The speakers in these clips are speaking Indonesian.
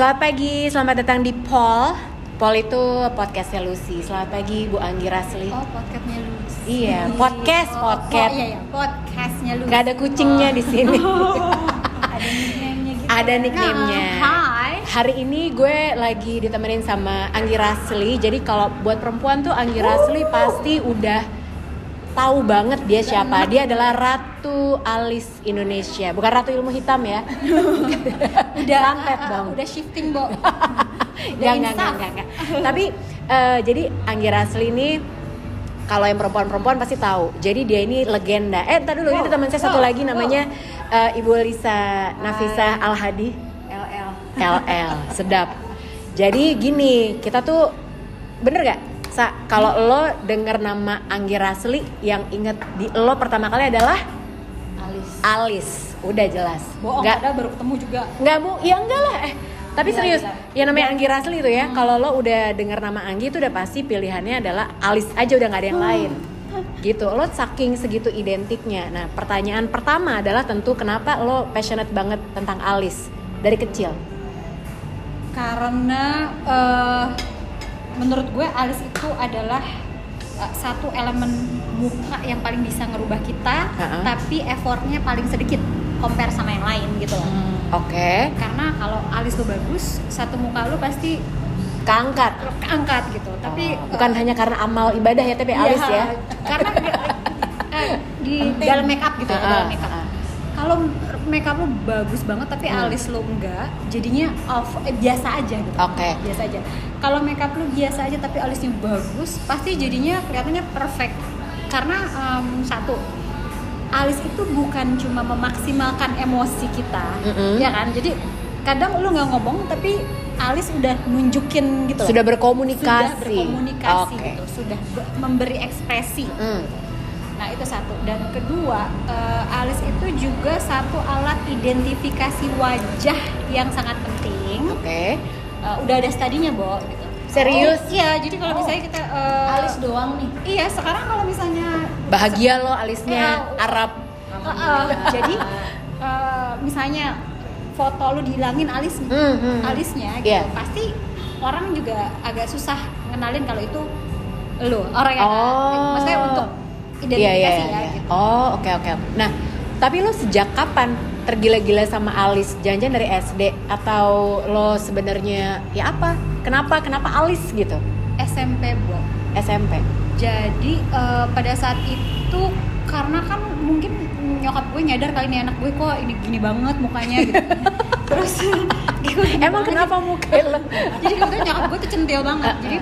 Selamat pagi, selamat datang di Pol. Pol itu podcastnya Lucy. Selamat pagi Bu Anggi Rasli. Oh, podcastnya Luz. Iya, podcast, Oh, podcast. Oh, iya, iya, podcastnya Luz. Gak ada kucingnya di sini. ada nickname-nya gitu. ada nickname-nya. Nah, Hai. Hari ini gue lagi ditemenin sama Anggi Rasli. Jadi kalau buat perempuan tuh Anggi Rasli pasti udah tahu banget dia siapa. Dia adalah Ratu Alis Indonesia. Bukan Ratu Ilmu Hitam ya. Udah Santet dong. Udah shifting, Bo. Enggak, enggak, enggak, enggak, enggak. Tapi eh, jadi Anggi Rasli ini kalau yang perempuan-perempuan pasti tahu. Jadi dia ini legenda. Eh, entar dulu ini teman saya satu lagi namanya eh, Ibu Lisa Nafisa Al Hadi. LL. LL, sedap. Jadi gini, kita tuh bener gak? Sa, kalau lo denger nama Anggi Rasli yang inget di lo pertama kali adalah Alis. Alis, udah jelas. Bohong, Nggak- ada baru ketemu juga. Nggak bu, ya enggak lah. Eh, tapi Gila, serius, gila. yang namanya Anggi Rasli itu ya, kalau lo udah denger nama Anggi itu udah pasti pilihannya adalah Alis aja udah nggak ada yang lain. Gitu, lo saking segitu identiknya. Nah, pertanyaan pertama adalah tentu kenapa lo passionate banget tentang Alis dari kecil? Karena eh, menurut gue alis itu adalah eh, satu elemen muka yang paling bisa ngerubah kita, Ha-ha. tapi effortnya paling sedikit compare sama yang lain gitu loh. Oke, Karena kalau alis lo bagus, satu muka lo pasti keangkat. keangkat gitu. Tapi Oh, bukan hanya karena amal ibadah ya, tapi Alis Iya, ya. Karena eh, di dalam make up gitu, Ah, dalam make up. ah. Kalau make up lo bagus banget tapi Hmm. alis lo enggak, jadinya off eh, biasa aja gitu. Oke. Biasa aja. Kalau make up lo biasa aja tapi alisnya bagus, pasti jadinya kelihatannya perfect. Karena em, satu alis itu bukan cuma memaksimalkan emosi kita, Mm-mm. ya kan? Jadi kadang lu nggak ngomong tapi alis udah nunjukin gitu. loh Sudah berkomunikasi. sudah berkomunikasi Oke. gitu, sudah be- memberi ekspresi. Hmm. Nah itu satu. Dan kedua, eh, alis itu juga satu alat identifikasi wajah yang sangat penting. Oke. Eh, udah ada studinya, Bo. Gitu. Serius? Oh, iya. Jadi kalau misalnya kita eh, alis doang nih Iya, sekarang kalau misalnya Bahagia lo alisnya Iya. Arab. eh, eh, jadi eh, misalnya foto lu dihilangin alis Hmm, hmm. alisnya gitu Iya. pasti orang juga agak susah ngenalin kalau itu lu orang yang Oh. maksudnya untuk Iya, identifikasi iya, ya iya. gitu. Oh, oke oke. Nah, tapi lo sejak kapan tergila-gila sama alis? Jangan-jangan dari SD atau lo sebenarnya ya apa? Kenapa? Kenapa alis gitu? SMP bu SMP. jadi eh, pada saat itu karena kan mungkin nyokap gue nyadar kali ini anak gue kok ini gini banget mukanya gitu terus Emang kenapa muka lo? jadi kebetulan nyokap gue tuh centil banget jadi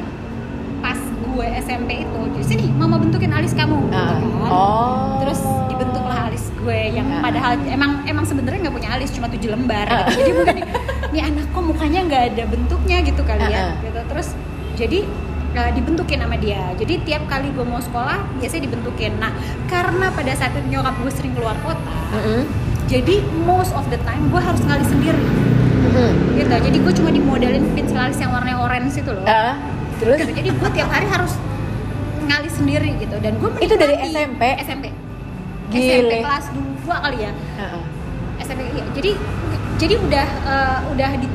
pas gue SMP itu jadi sini mama bentukin alis kamu gitu Ah. kan. Oh. terus dibentuklah alis gue yang Ah. padahal emang emang sebenarnya nggak punya alis cuma tujuh lembar gitu. jadi mungkin nih, nih anak kok mukanya nggak ada bentuknya gitu kali Ah, ya ah. gitu terus jadi uh, dibentukin sama dia jadi tiap kali gue mau sekolah biasanya dibentukin nah karena pada saat itu nyokap gue sering keluar kota Mm-mm. jadi most of the time gue harus ngalis sendiri Mm-mm. gitu jadi gue cuma dimodalin pensil alis yang warnanya orange itu loh Ah, terus gitu. jadi gue tiap hari harus ngalis sendiri gitu dan gue Itu dari. SMP? SMP Gile. SMP kelas 2 kali ya Heeh. SMP iya. jadi jadi udah eh, udah di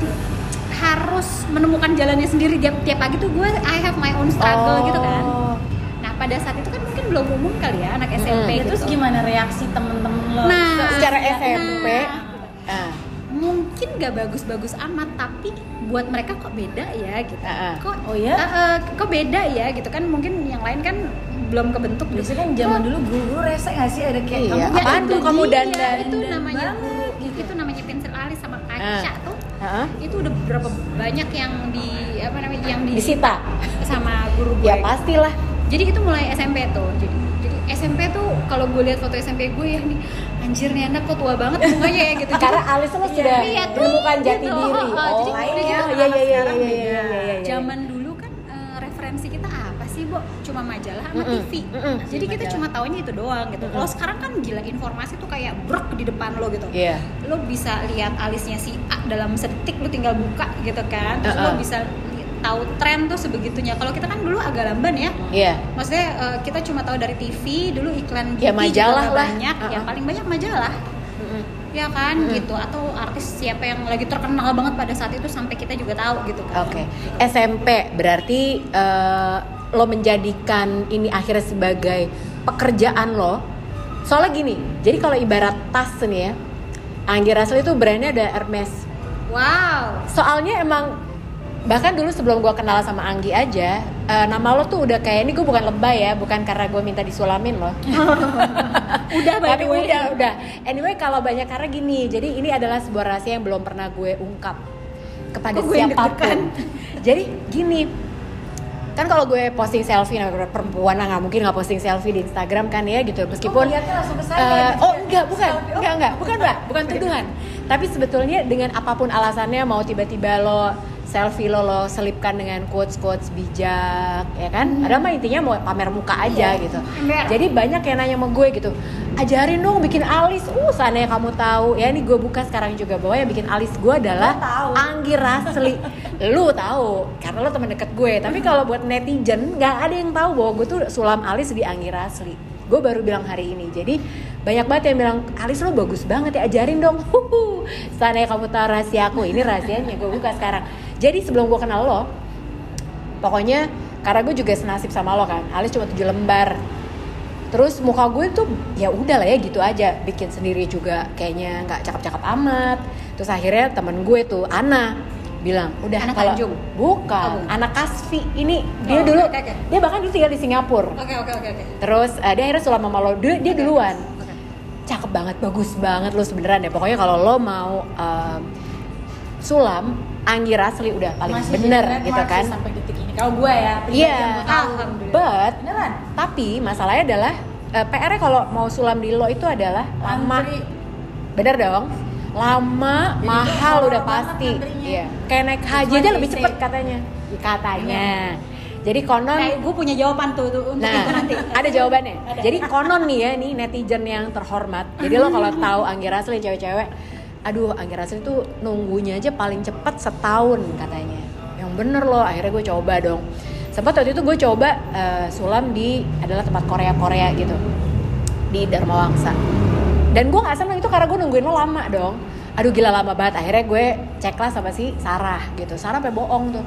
harus menemukan jalannya sendiri tiap tiap pagi tuh gue I have my own struggle Oh. gitu kan nah pada saat itu kan mungkin belum umum kali ya anak SMP Mm. gitu terus gimana reaksi temen-temen lo Nah, Secara nah, SMP. Ah. mungkin gak bagus-bagus amat tapi buat mereka kok beda ya gitu Ah, ah. kok Oh ya? eh, eh, kok beda ya gitu kan mungkin yang lain kan belum kebentuk gitu. biasanya kan zaman dulu guru-guru rese gak sih ada kayak Iya. kamu Apaan tuh kamu dandan? itu namanya banget, guru gitu. itu namanya pensil alis sama kaca Ah. tuh Heeh. itu udah berapa banyak yang di apa namanya yang di Disita. sama guru gue Ya pastilah. jadi itu mulai SMP tuh jadi jadi SMP tuh kalau gue lihat foto SMP gue ya nih anjir nih anak kok tua banget mukanya ya gitu Karena alis lo sudah Iya, tuh, menemukan jati gitu. diri. Oh, oh, jadi Oh, udah iya, gitu. iya, iya, iya, iya, iya, iya, iya. Cuma majalah sama Mm-mm, TV mm-mm. jadi kita Majalah. cuma taunya itu doang gitu. Kalau sekarang kan gila informasi tuh kayak brok di depan lo gitu. Iya. lo bisa lihat alisnya si A dalam sedetik lo tinggal buka gitu kan. Terus Uh-uh. lo bisa li- tahu tren tuh sebegitunya. Kalau kita kan dulu agak lamban ya. Iya. maksudnya eh, kita cuma tahu dari TV dulu iklan Ya, beauty majalah juga lah. banyak. Uh-uh. yang paling banyak majalah. Ya kan gitu. Atau artis siapa yang lagi terkenal banget pada saat itu sampai kita juga tahu gitu kan. Oke, SMP berarti eh, lo menjadikan ini akhirnya sebagai pekerjaan lo. Soalnya gini, jadi kalau ibarat tas nih ya, Anggi Russell itu brandnya ada Hermes. wow Soalnya emang bahkan dulu sebelum gua kenal sama Anggi aja, eh, nama lo tuh udah kayak ini gue bukan lebay ya, bukan karena gue minta disulamin loh. udah by Tapi the way. udah, udah. Anyway, kalau banyak karena gini, jadi ini adalah sebuah rahasia yang belum pernah gue ungkap kepada Kok gue siapa pun. jadi gini, kan kalau gue posting selfie, nah perempuan lah nggak mungkin nggak posting selfie di Instagram kan ya gitu. Meskipun lihatnya langsung ke saya Eh, gitu oh ya? enggak, bukan, Selfie, oh. enggak, enggak, bukan mbak, bukan tuduhan. Tapi sebetulnya dengan apa pun alasannya mau tiba-tiba lo selfie lo lo selipkan dengan quotes quotes bijak ya kan? Ada mah intinya mau pamer muka aja gitu. Ember. jadi banyak yang nanya sama gue gitu ajarin dong bikin alis. Uh sana kamu tahu ya ini gue buka sekarang juga bahwa yang bikin alis gue adalah tahu. Anggi Rasli. Lu tahu karena lo teman deket gue. Tapi kalau buat netizen nggak ada yang tahu bahwa gue tuh sulam alis di Anggi Rasli. Gue baru bilang hari ini. Jadi banyak banget yang bilang alis lo bagus banget ya ajarin dong. Huhu. sana kamu tahu rahasia aku ini rahasianya gue buka sekarang jadi sebelum gue kenal lo pokoknya karena gue juga senasib sama lo kan alis cuma 7 lembar. Terus muka gue tuh ya udah lah ya gitu aja. Bikin sendiri juga kayaknya nggak cakep-cakep amat. Terus akhirnya temen gue tuh Ana bilang udah Ana kalau Tanjung? bukan Oh, anak Kasvi. Ini dia Oh, dulu oke, oke. dia bahkan dulu tinggal di Singapura. Oke oke oke oke. Terus eh, dia akhirnya sulam sama lo dia, dia duluan. Oke. cakep banget bagus banget lo sebeneran deh pokoknya kalau lo mau em, sulam Anggi Rasli udah paling Masih bener gitu kan sampai detik ini kalau gue ya Iya. Alhamdulillah. but beneran tapi masalahnya adalah eh, PR-nya kalau mau sulam di lo itu adalah lama, Antri. bener dong, lama, Jadi mahal udah pasti, iya, kayak naik haji aja lebih cepet katanya, katanya. Jadi konon, Nah, gue punya jawaban tuh, tuh untuk nah itu nanti. ada jawabannya. Ada. Jadi konon nih ya, nih netizen yang terhormat. Jadi lo kalau tahu Anggi Rasli cewek-cewek, aduh Anggi Rasli tuh nunggunya aja paling cepet setahun katanya. Yang bener loh, akhirnya gue coba dong. Sempat waktu itu gue coba eh, sulam di adalah tempat Korea-Korea gitu di Dharma Wangsa. Dan gue nggak seneng itu karena gue nungguin lo lama dong. Aduh gila lama banget. Akhirnya gue cek lah sama si Sarah gitu. Sarah sampai bohong tuh.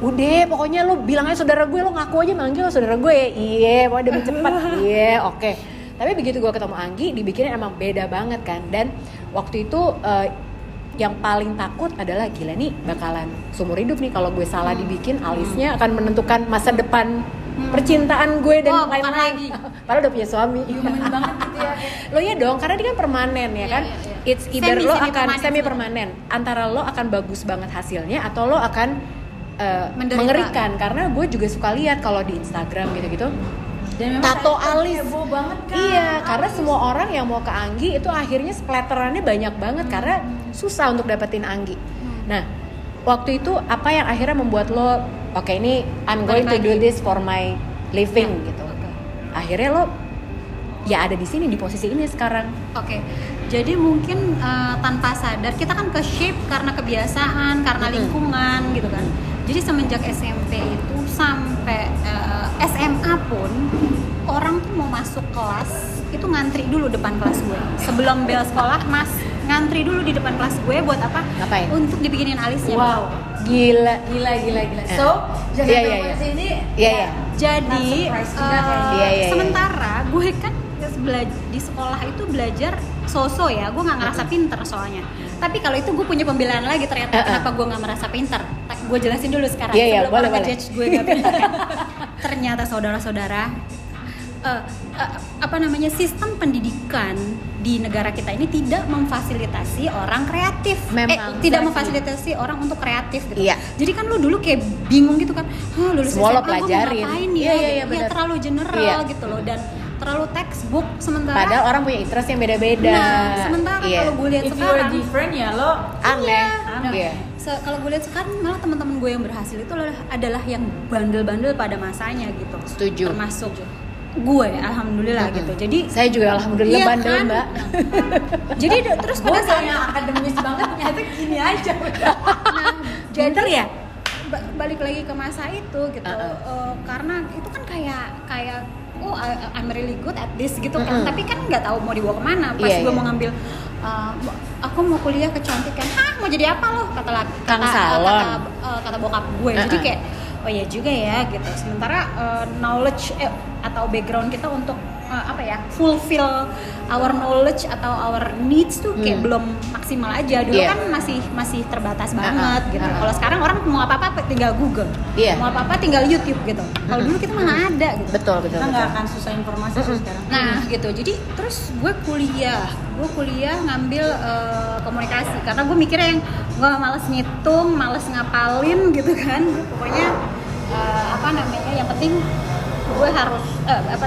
Udah, pokoknya lo bilang aja saudara gue, lo ngaku aja manggil lo saudara gue. Iya, pokoknya demi cepet. Iya, oke. Tapi begitu gue ketemu Anggi, dibikinnya emang beda banget kan. Dan waktu itu eh, yang paling takut adalah gila nih bakalan seumur hidup nih kalau gue salah dibikin alisnya akan menentukan masa depan percintaan gue dan Oh, lain-lain. lagi. Padahal udah punya suami. human banget gitu ya lo ya dong karena dia kan permanen ya Iya, kan iya, iya. it's either Semi- lo semi akan permanen semi permanen antara lo akan bagus banget hasilnya atau lo akan uh, Menderita. mengerikan karena gue juga suka lihat kalau di Instagram gitu-gitu dan Tato alis. heboh banget kan iya karena Alis. semua orang yang mau ke Anggi itu akhirnya splatterannya banyak banget Hmm. karena susah untuk dapetin Anggi. Nah waktu itu apa yang akhirnya membuat lo oke ini I'm going to do this for my living Ya, gitu. akhirnya lo ya ada di sini di posisi ini sekarang. Oke, jadi mungkin eh, tanpa sadar kita kan ke shape karena kebiasaan, karena lingkungan gitu kan. Jadi semenjak SMP itu sampai eh, SMA pun orang tuh mau masuk kelas itu ngantri dulu depan kelas gue. Sebelum bel sekolah, mas ngantri dulu di depan kelas gue buat apa? Ngapain? Untuk dibikinin alisnya. wow gila gila gila gila Eh. so jadi Iya, iya, iya. sini Iya, iya. Jadi kayaknya. Iya, iya, iya. sementara gue kan bela- di sekolah itu belajar so-so ya, gue nggak ngerasa pinter soalnya. Tapi kalau itu gue punya pembelaan lagi ternyata Uh-uh. kenapa gue nggak merasa pinter. Gue jelasin dulu sekarang Iya, iya, sebelum orang ngejudge gue gak pinter. ternyata saudara-saudara eh, eh, apa namanya sistem pendidikan di negara kita ini tidak memfasilitasi orang kreatif. Memang. eh, tidak memfasilitasi orang untuk kreatif gitu. Iya. Jadi kan lu dulu kayak bingung gitu kan, Hah, lulus Semua lo SMA pelajarin. ngapain ya? Iya, iya, iya, Ya, terlalu general Iya. gitu loh dan terlalu textbook sementara padahal orang punya interest yang beda-beda Nah, sementara Iya. kalau gue lihat if sekarang different ya lo aneh Aneh. Iya. se- kalau gue lihat sekarang malah teman-teman gue yang berhasil itu adalah, adalah yang bandel-bandel pada masanya gitu. Setuju. Termasuk gue, alhamdulillah Mm-mm. gitu. Jadi saya juga alhamdulillah Iya bandel kan? mbak jadi terus gue pada saat yang akademis banget ternyata gini aja udah nah, Pinter ya ba- balik lagi ke masa itu gitu Uh-uh. Eh, karena itu kan kayak kayak oh I'm really good at this gitu kan. Mm-mm. tapi kan nggak tahu mau dibawa ke mana. Pas Iya, gue iya. mau ngambil uh, aku mau kuliah kecantikan. Hah mau jadi apa lo? kata laki Kang kata, salon. kata, uh, kata bokap gue. Jadi kayak oh ya juga ya gitu. Sementara uh, knowledge eh, atau background kita untuk uh, apa ya fulfill our knowledge atau our needs tuh kayak Hmm. belum maksimal aja. Dulu Iya. kan masih masih terbatas banget gitu. Uh-uh. kalau sekarang orang mau apa apa tinggal Google. Iya. mau apa apa tinggal YouTube gitu. Kalau dulu kita mana ada gitu. Betul betul kita betul. nggak akan susah informasi sih sekarang. Nah gitu, jadi terus gue kuliah, gue kuliah ngambil eh, komunikasi. Karena gue mikirnya yang gue males ngitung, males ngapalin gitu kan, pokoknya eh, apa namanya, yang penting gue harus eh, apa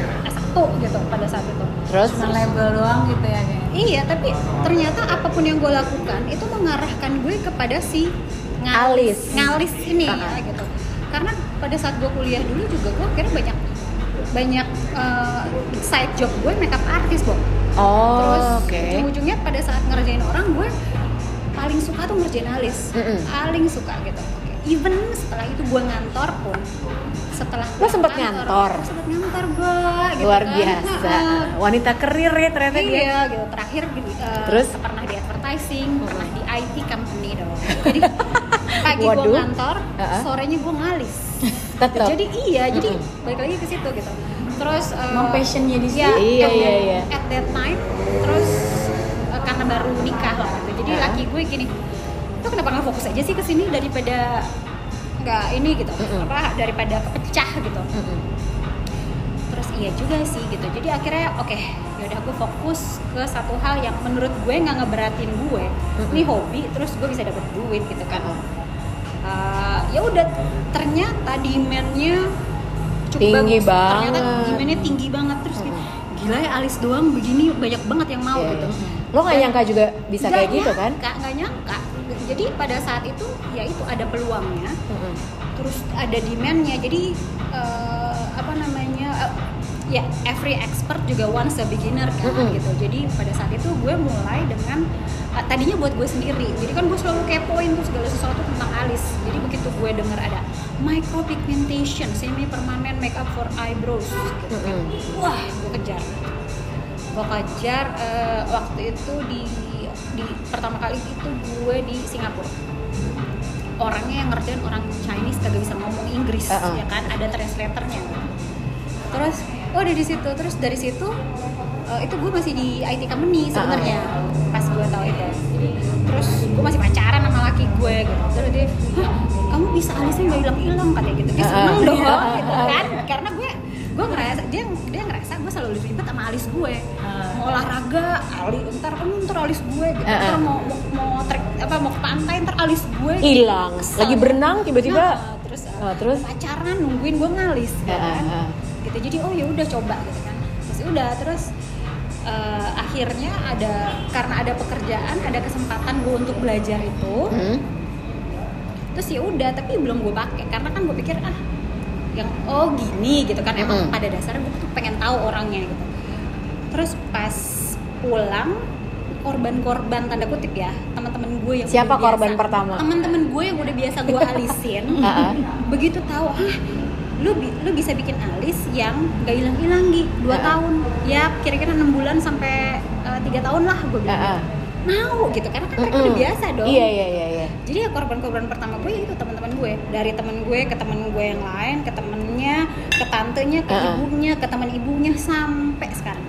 S1 gitu pada saat itu. terus cuma label doang gitu ya kayaknya Iya, tapi ternyata apa pun yang gue lakukan itu mengarahkan gue kepada si Alis. ngalis ini ya gitu. Karena pada saat gue kuliah dulu juga gue kira banyak banyak eh, side job gue makeup artist, Bo. oh Terus oke ujung-ujungnya pada saat ngerjain orang gue paling suka tuh ngerjain alis, Mm-mm. paling suka gitu. Even setelah itu gue ngantor pun, setelah Lo sempet pulang ngantor? gue sempet ngantor gue, gitu luar kan. biasa Heeh. wanita karir ya ternyata dia Iya gitu. Terakhir uh, Terus? pernah di advertising, pernah di IT company dong. Jadi pagi gue Waduh. ngantor, Uh-uh. sorenya gue ngalis. Tetep. Jadi iya, jadi Mm-mm. balik lagi ke situ gitu. Terus uh, Emang passionnya di situ. ya, Iya, at iya, that- iya. At that time, terus uh, karena baru nikah lah gitu. Jadi Uh-uh. laki gue gini, lo kenapa nggak fokus aja sih ke sini daripada nggak ini gitu, Mm-mm. apa daripada kepecah gitu Mm-mm. terus iya juga sih gitu. Jadi akhirnya oke yaudah gue fokus ke satu hal yang menurut gue nggak ngeberatin gue. Ini hobi terus gue bisa dapet duit gitu kan. Uh, ya udah ternyata demandnya cukup Tinggi bagus. Ternyata banget. demandnya tinggi banget. Terus kayak, gila ya alis doang begini banyak banget yang mau Iya, gitu. Lo nggak nyangka juga bisa Nggak kayak gitu kan? nggak nyangka. Jadi pada saat itu ya itu ada peluangnya. Mm-mm. terus ada demandnya. Jadi eh, ya every expert juga once a beginner kan Mm-mm. gitu. Jadi pada saat itu gue mulai dengan eh, tadinya buat gue sendiri. Jadi kan gue selalu kepoin tuh segala sesuatu tentang alis jadi begitu gue dengar ada micropigmentation semi permanent makeup for eyebrows gitu kan. Mm-mm. wah gue kejar. Gue kejar eh, waktu itu di di pertama kali itu gue di Singapura. Orangnya yang ngerjain orang Chinese kagak bisa ngomong Inggris Uh-uh. ya kan? Ada translatornya. Terus oh ada di situ. Terus dari situ eh, itu gue masih di IT company sebenarnya. Pas gue tahu itu. Terus gue masih pacaran sama laki gue gitu. Terus dia "Hah, kamu bisa alisnya nggak hilang hilang katanya gitu. Dia Uh-uh. seneng dong gitu kan. Karena gue gue ngerasa dia dia ngerasa gue selalu ribet sama alis gue mau olahraga alis ntar kamu ntar alis gue gitu. Ntar mau mau mau trek apa mau ke pantai ntar alis gue hilang. Kesel. lagi berenang tiba-tiba Nah, terus, uh, terus? pacaran nungguin gue ngalis gitu Ah, ah, kan. ah. Gitu. Jadi oh ya udah coba gitu kan. Terus ya udah terus uh, akhirnya ada karena ada pekerjaan ada kesempatan gue untuk belajar itu. Hmm. terus ya udah tapi belum gue pakai. Karena kan gue pikir ah yang oh gini gitu kan. Emang Mm-mm. pada dasarnya gue tuh pengen tahu orangnya gitu. Terus pas pulang korban-korban tanda kutip ya teman-teman gue yang Siapa korban biasa- pertama? teman-teman gue yang udah biasa gue alisin begitu tahu ah lu lu bisa bikin alis yang gak hilang-hilang di dua Ah, ah. tahun. Ya kira-kira enam bulan sampai eh, tiga tahun lah gue bilang. Ah. mau gitu. Karena kan mereka udah biasa dong. Iya iya iya iya. Jadi ya korban-korban pertama gue ya itu teman-teman gue. Dari teman gue ke teman gue yang lain ke temennya ke tantenya ke Uh-uh. ibunya ke teman ibunya sampai sekarang.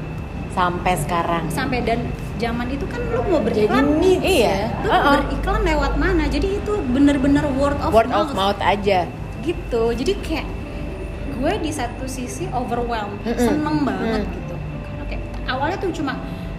Sampai sekarang. Sampai dan zaman itu kan lu mau beriklan needs iya. lu Uh-uh. mau beriklan lewat mana? Jadi itu bener-bener word of word mouth. of mouth aja. Gitu. Jadi kayak gue di satu sisi overwhelmed Mm-mm. seneng banget Mm. gitu karena kayak awalnya tuh cuma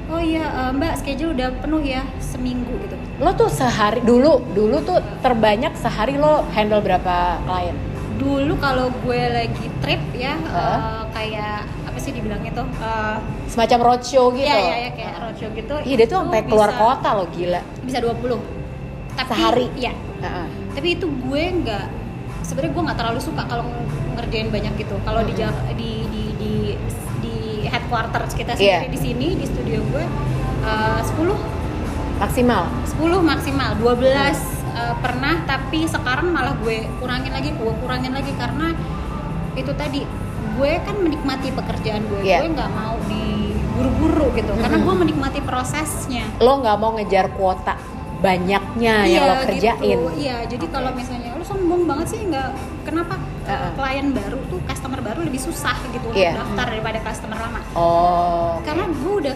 oh iya eh, mbak schedule udah penuh ya seminggu gitu lo tuh sehari dulu dulu tuh terbanyak sehari lo handle berapa klien dulu kalau gue lagi trip ya Heeh. eh, kayak apa sih dibilangnya tuh eh, semacam roadshow gitu Iya iya ya, kayak roadshow gitu Iya, dia tuh sampai keluar bisa- kota lo gila bisa 20 tapi Sehari? ya Heeh. tapi itu gue nggak sebenarnya gue nggak terlalu suka kalau ngerjain banyak gitu. Kalau di, Mm-mm. Ja- di di di di headquarters kita Iya. sendiri di sini di studio gue eh, 10 maksimal. 10 maksimal. 12 eh, pernah tapi sekarang malah gue kurangin lagi gue kurangin lagi karena itu tadi gue kan menikmati pekerjaan gue. Iya. gue nggak mau di buru-buru gitu karena gue menikmati prosesnya. Lo nggak mau ngejar kuota banyaknya yang lo kerjain. Gitu. Iya, jadi kalau misalnya lu sombong banget sih nggak kenapa uh, klien baru tuh customer baru lebih susah gitu untuk Iya. daftar daripada customer lama. oh Karena gue udah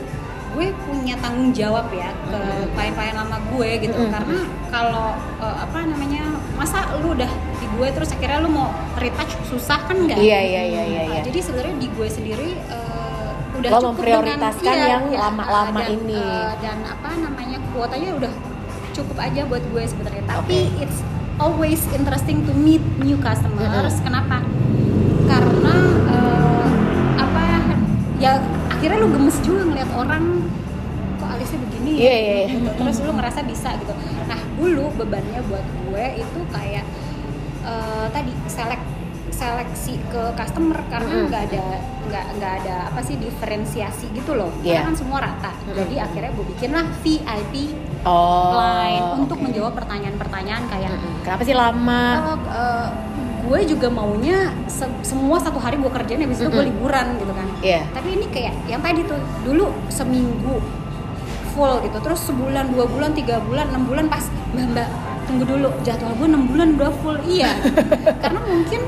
gue punya tanggung jawab ya ke klien-klien lama gue gitu. Mm-mm. Karena kalau uh, apa namanya masa lu udah di gue terus akhirnya lu mau retouch susah kan enggak? iya iya iya iya Uh, iya. Jadi sebenarnya di gue sendiri uh, udah Lo cukup memprioritaskan dengan, yang iya, lama-lama dan, ini. uh, dan apa namanya kuotanya udah cukup aja buat gue sebenarnya. Tapi it's always interesting to meet new customers. Mm-mm. Kenapa? Karena uh, apa ya akhirnya lu gemes juga ngeliat orang kok alisnya begini ya Iya, iya, iya. gitu. terus lu ngerasa bisa gitu nah dulu bebannya buat gue itu kayak eh, tadi selek seleksi ke customer karena Mm-mm. nggak ada nggak nggak ada apa sih diferensiasi gitu loh Iya. karena kan semua rata Mm-mm. jadi akhirnya gue bikin lah VIP oh. Line untuk oke. menjawab pertanyaan-pertanyaan kayak kenapa sih lama? "Oh, eh, gue juga maunya se- semua satu hari gue kerjain habis itu gue liburan gitu kan. Iya. tapi ini kayak yang tadi tuh dulu seminggu full gitu terus sebulan dua bulan tiga bulan enam bulan pas mbak mbak tunggu dulu jadwal gue enam bulan udah full. Iya. Karena mungkin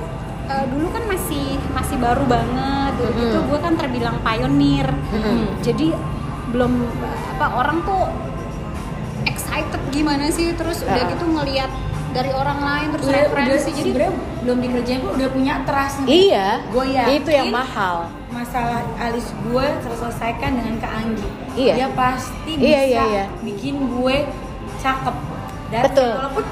eh, dulu kan masih masih baru banget dulu gitu Mm-mm. gue kan terbilang pionir Mm-mm. jadi belum apa orang tuh excited gimana sih terus udah Ah. gitu ngelihat dari orang lain terus udah, udah referensi jadi sebenarnya belum dikerjain pun udah punya trust nih. iya Gue yakin itu yang mahal masalah alis gue terselesaikan dengan Kak Anggi. Iya. Dia pasti Iya, bisa iya, iya. bikin gue cakep. Dan Betul. walaupun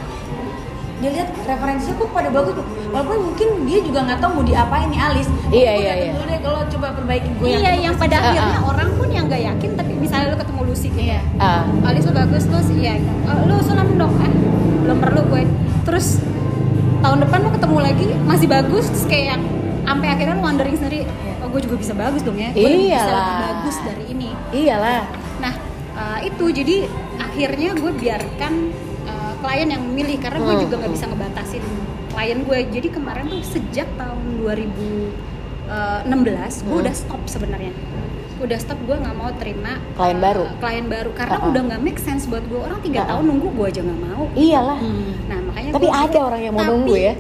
dia lihat referensinya kok pada bagus tuh. Walaupun mungkin dia juga nggak tahu mau diapain nih alis. Iya, Gue iya, yakin iya. dulu deh kalau coba perbaiki gue. iya yang pada bisa. akhirnya ah. orang pun yang nggak yakin tapi misalnya lu ketemu Lucy gitu Iya. Ah. alis lu bagus lu sih iya "Eh, lu sulam dong eh belum perlu gue terus tahun depan lu ketemu lagi masih bagus terus kayak sampai akhirnya lu wondering sendiri oh gue juga bisa bagus dong ya gue lebih bisa Iyalah. lebih bagus dari ini iyalah Nah, eh, itu jadi akhirnya gue biarkan klien yang memilih karena gue Hmm. juga nggak bisa ngebatasin klien gue. Jadi kemarin tuh sejak tahun 2016 gue Hmm. udah stop sebenarnya. Udah stop gue nggak mau terima Klien eh, baru? Klien baru karena Uh-uh. udah nggak make sense buat gue. Orang tiga Uh-uh. tahun nunggu gue aja nggak mau. iyalah Nah makanya Tapi gua ada orang yang mau tapi nunggu ya?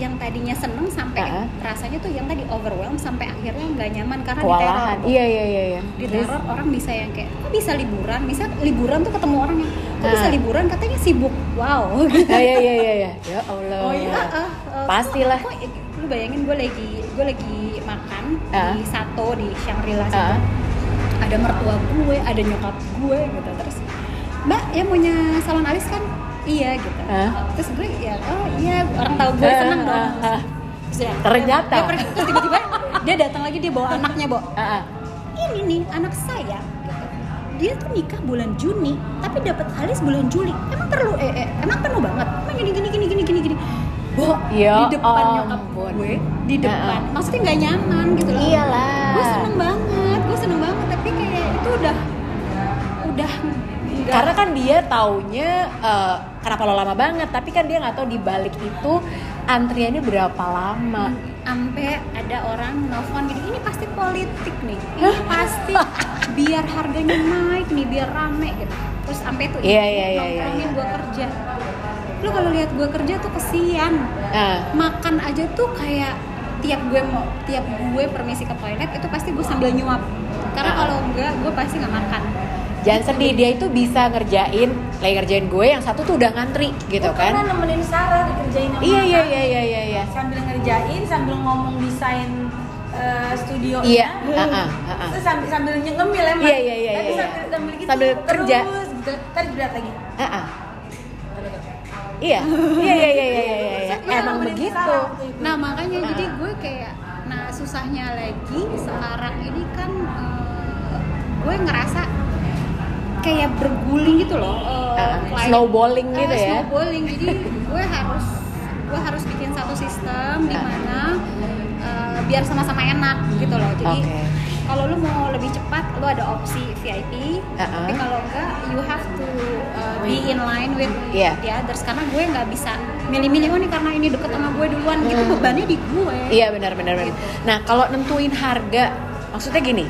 Yang tadinya seneng sampai Uh-uh. rasanya tuh yang tadi overwhelm sampai akhirnya nggak nyaman karena kewalahan diteror. iya iya iya iya di teror orang bisa yang kayak kok bisa liburan bisa liburan tuh ketemu orang yang kok bisa Ah. liburan katanya sibuk wow gitu Ah, iya iya iya iya ya Allah oh iya ah, ah, Pastilah. kok, kok, lu bayangin gue lagi gue lagi makan Ah. di Sato di Shangri-La. Ah. ada mertua gue ada nyokap gue gitu terus mbak ya punya salon alis kan iya gitu Ah. terus gue ya oh iya orang tahu gue seneng dong dia- Ternyata. dia pergi terus tiba-tiba dia datang lagi dia bawa anaknya ah. ini nih anak saya gitu. dia tuh nikah bulan Juni tapi dapat alis bulan Juli emang perlu eh, eh, emang penuh banget emang gini gini gini gini gini gini Bo, Ya di depan ampun. nyokap gue di depan Heeh. maksudnya nggak nyaman gitu loh Iyalah. gue seneng banget gue seneng banget tapi kayak itu udah udah nggak- karena kan dia taunya eh, kenapa lo lama banget? Tapi kan dia nggak tahu di balik itu antriannya berapa lama. Sampai ada orang nelfon gini ini pasti politik nih. Ini pasti biar harganya naik nih biar rame gitu. Terus sampai tuh Iya, iya, iya, iya, nongkrongin iya. gue kerja. Lu kalau lihat gue kerja tuh kesian. Ah. makan aja tuh kayak tiap gue mau tiap gue permisi ke toilet itu pasti gue sambil nyuap. Karena Ah. kalau enggak gue pasti nggak makan jangan sedih dia itu bisa ngerjain lagi ngerjain gue yang satu tuh udah ngantri gitu Oh, karena kan nemenin Sarah dikerjain sama iya iya iya iya iya iya sambil ngerjain sambil ngomong desain eh, studio Iya, ah, ah, ah, ah. terus sambil sambil ngemil emang Iya, iya, iya, tapi iya, sambil, iya. sambil gitu Sambil kerja. terus gitu tadi berat lagi Ah, ah. iya iya iya iya iya iya, iya. Emang begitu. Nah makanya Ah. jadi gue kayak nah susahnya lagi sekarang ini kan eh, gue ngerasa kayak berguling gitu loh. Ah, klien- snowballing eh, gitu ya. Snowballing jadi gue harus gue harus bikin satu sistem di Ah. mana eh, biar sama-sama enak gitu loh. Jadi Oke. kalau lu mau lebih cepat lu ada opsi VIP. Ah, ah. Tapi kalau enggak you have to uh, be in line with Iya. the others karena gue nggak bisa milih-milih oh nih karena ini deket sama gue duluan gitu Hmm. bebannya di gue Iya benar benar benar. Nah kalau nentuin harga, maksudnya gini,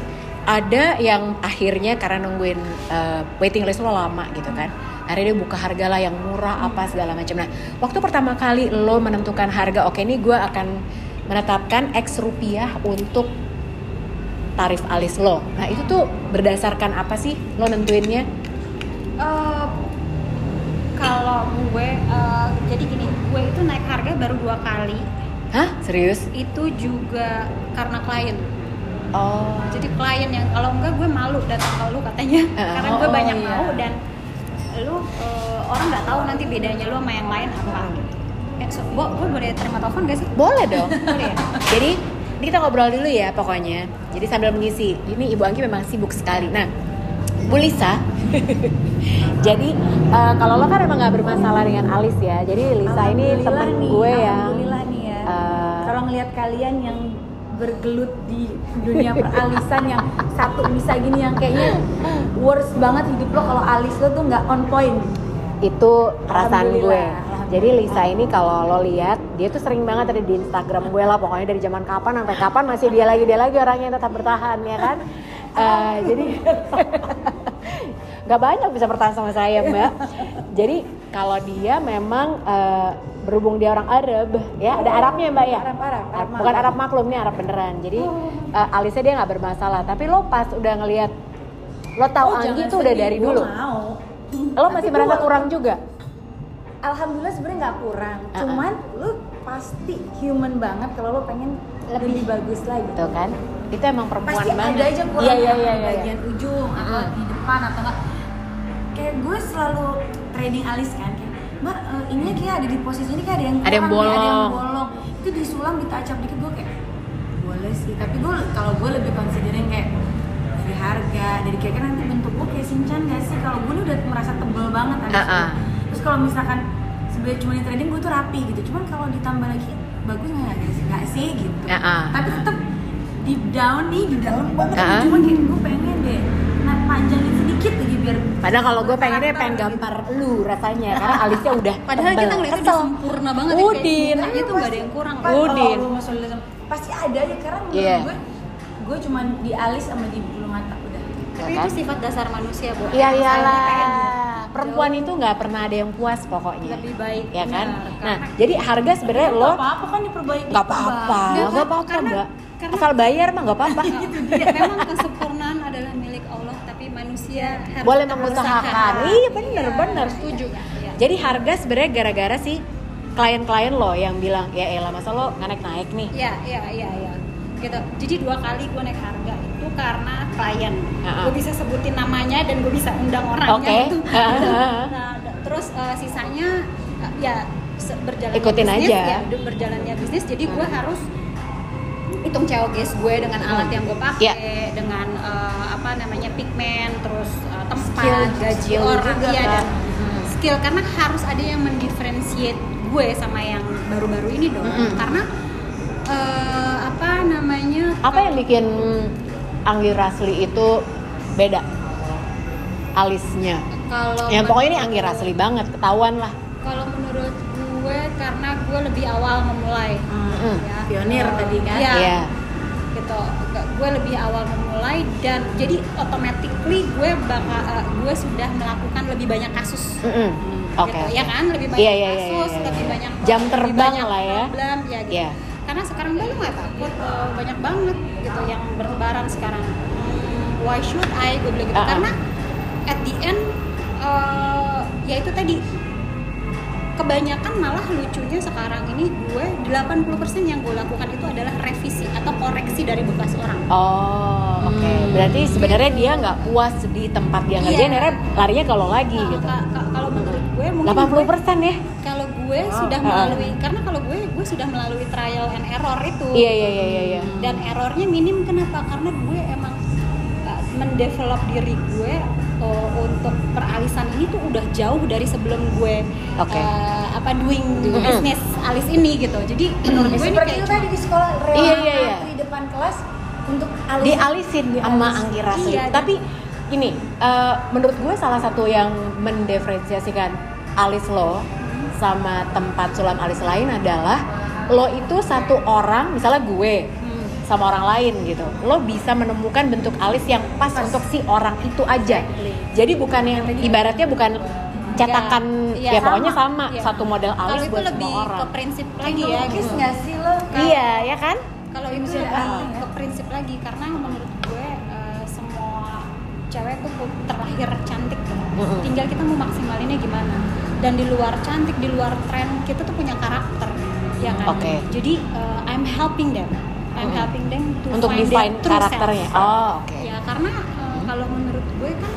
ada yang akhirnya karena nungguin uh, waiting list lo lama gitu kan akhirnya dia buka harga lah yang murah apa segala macam. Nah waktu pertama kali lo menentukan harga oke ini gue akan menetapkan x rupiah untuk tarif alis lo. Nah itu tuh berdasarkan apa sih lo nentuinnya? Eh, kalau gue eh, jadi gini gue itu naik harga baru dua kali. Hah? Serius? Itu juga karena klien oh jadi klien yang kalau enggak gue malu datang ke lu katanya Eh, karena gue oh, banyak iya. mau dan lu eh, orang nggak tahu nanti bedanya lu sama yang lain apa gitu eh, so, Bo, gue boleh terima telepon gak sih boleh dong boleh ya Jadi ini kita ngobrol dulu ya pokoknya. Jadi sambil mengisi. Ini Ibu Anggi memang sibuk sekali. Nah, Bu Lisa. jadi eh, kalau lo kan emang nggak bermasalah dengan Alis ya. Jadi Lisa ini temen nih, gue yang Alhamdulillah nih ya. eh, Kalau ngelihat kalian yang bergelut di dunia peralisan yang satu bisa gini yang kayaknya worst banget hidup lo kalau alis lo tuh nggak on point. itu perasaan gue. Jadi Lisa ini kalau lo lihat dia tuh sering banget ada di Instagram gue lah pokoknya dari zaman kapan sampai kapan masih dia lagi dia lagi orangnya tetap bertahan ya kan. Eh, jadi nggak banyak bisa bertahan sama saya mbak. Jadi kalau dia memang eh, berhubung dia orang Arab ya ada Arabnya ya, mbak ya. Arab, Arab, Arab Bukan Arab maklum nih Arab beneran. Jadi eh, alisnya dia nggak bermasalah. Tapi lo pas udah ngelihat lo tahu Oh, Anggi tuh udah dari dulu. Mau. Lo masih Tapi merasa kurang juga. Alhamdulillah sebenarnya nggak kurang. Uh-uh. Cuman lu pasti human banget kalau lo pengen lebih, bagus lagi. Tuh kan. Itu emang perempuan pasti banget. ada aja kurang Iya iya di iya iya. bagian ujung atau di depan atau enggak kayak gue selalu trading alis kan mbak eh, ini kayak ada di posisi ini kayak ada yang Ada yang kurang nih, ada yang bolong." bolong itu disulam ditacap dikit gue kayak boleh sih tapi gue kalau gue lebih considering kayak dari harga dari kayak kan nanti bentuk gue kayak sinchan gak sih kalau gue ini udah merasa tebel banget gue. Uh-uh. terus kalau misalkan sebenarnya cuma di trading gue tuh rapi gitu cuman kalau ditambah lagi bagus nggak sih nggak sih gitu Uh-uh. tapi tetap deep down nih di dalam banget Uh-uh. cuma kayak gue pengen deh nah biar Padahal kalau gue pengennya pengen gampar lu rasanya karena alisnya udah padahal tebel. kita ngeliatnya udah Kesel. sempurna banget ya, Udin. mukanya tuh nggak ada yang kurang Pas- Udin. pasti ada aja karena menurut Iya. gue gue cuma di alis sama di bulu mata udah tapi Ya itu kan? sifat dasar manusia bu Iya iyalah. Perempuan itu nggak pernah ada yang puas pokoknya. lebih baik Ya kan? benar. Nah, jadi harga sebenarnya lo nggak apa-apa kan diperbaiki nggak apa-apa, Nggak apa-apa mbak. Asal bayar mah nggak apa-apa. Iya, memang kesempurnaan adalah milik Allah manusia harus Boleh mengusahakan. Iya bener bener. setuju Iya. Jadi harga sebenarnya gara-gara sih klien-klien lo yang bilang ya elah masa lo naik naik nih. Iya, iya, iya, iya. Gitu. Jadi dua kali gue naik harga itu karena klien. Ha-ha. Gue bisa sebutin namanya dan gue bisa undang orangnya gitu. Ha-ha. Nah, terus eh, sisanya eh, ya berjalannya Ikutin bisnis, aja. ya berjalannya bisnis. Jadi gue Hmm. harus hitung COGS gue dengan alat yang gue pakai, Iya. dengan eh, apa namanya pigmen, terus eh, tempat, Skill, gaji skill orang, juga, iya, dan Hmm. skill karena harus ada yang mendifferentiate gue sama yang baru-baru ini dong. Mm-mm. Karena eh, apa namanya? Apa yang bikin Anggi Rasli itu beda? Alisnya. kalau Yang pokoknya ini Anggi Rasli banget, ketahuan lah. kalau menurut gue karena gue lebih awal memulai Mm-mm. ya. pionir Eh, tadi kan Iya. Iya. gitu gue lebih awal memulai dan jadi automatically gue bakal eh, gue sudah melakukan lebih banyak kasus Mm-mm. Oke. gitu, ya kan lebih banyak Iya, iya, iya, kasus iya, iya. lebih banyak Jam lebih terbang banyak lah ya. problem ya gitu Iya. karena sekarang gue nggak takut eh, banyak banget gitu yang bertebaran sekarang Hmm, why should I gue bilang gitu Ah, ah. karena at the end eh, ya itu tadi kebanyakan malah lucunya sekarang ini gue 80% yang gue lakukan itu adalah revisi atau koreksi dari bekas orang Oh, oke. Hmm. Berarti sebenarnya dia nggak puas di tempat dia Iya. ngerjain, akhirnya larinya kalau lagi Nah, gitu. ka- ka- kalau menurut gue mungkin 80 gue- persen ya? kalau gue sudah Ah. melalui karena kalau gue gue sudah melalui trial and error itu Iya iya iya iya. iya. dan errornya minim kenapa karena gue emang uh, mendevelop diri gue uh, untuk peralisan ini tuh udah jauh dari sebelum gue Oke. uh, apa doing Mm-mm. bisnis alis ini gitu jadi menurut gue ini kayak itu tadi di sekolah rela Iya, iya, iya. di depan kelas untuk alis Dialisin sama Anggi Rasli. Iya, Tapi ini eh, menurut gue salah satu yang mendiferensiasikan alis lo sama tempat sulam alis lain adalah lo itu satu orang, misalnya gue. Sama orang lain gitu lo bisa menemukan bentuk alis yang pas, untuk si orang itu aja jadi bukan yang ibaratnya bukan cetakan ya, Ya, ya, pokoknya sama. sama Ya. satu model kalau alis itu buat lebih semua orang ke prinsip lagi ya gitu nggak sih lo? iya ya kan kalau itu Bisa lebih ya. ke prinsip lagi karena menurut gue eh, semua cewek tuh terlahir cantik. Mm-mm. tinggal kita mau maksimalinnya gimana dan di luar cantik di luar tren kita tuh punya karakter ya kan Oke. jadi eh, I'm helping them I'm Mm-mm. helping them to untuk find define karakternya self. oh oke ya karena eh, kalau menurut gue kan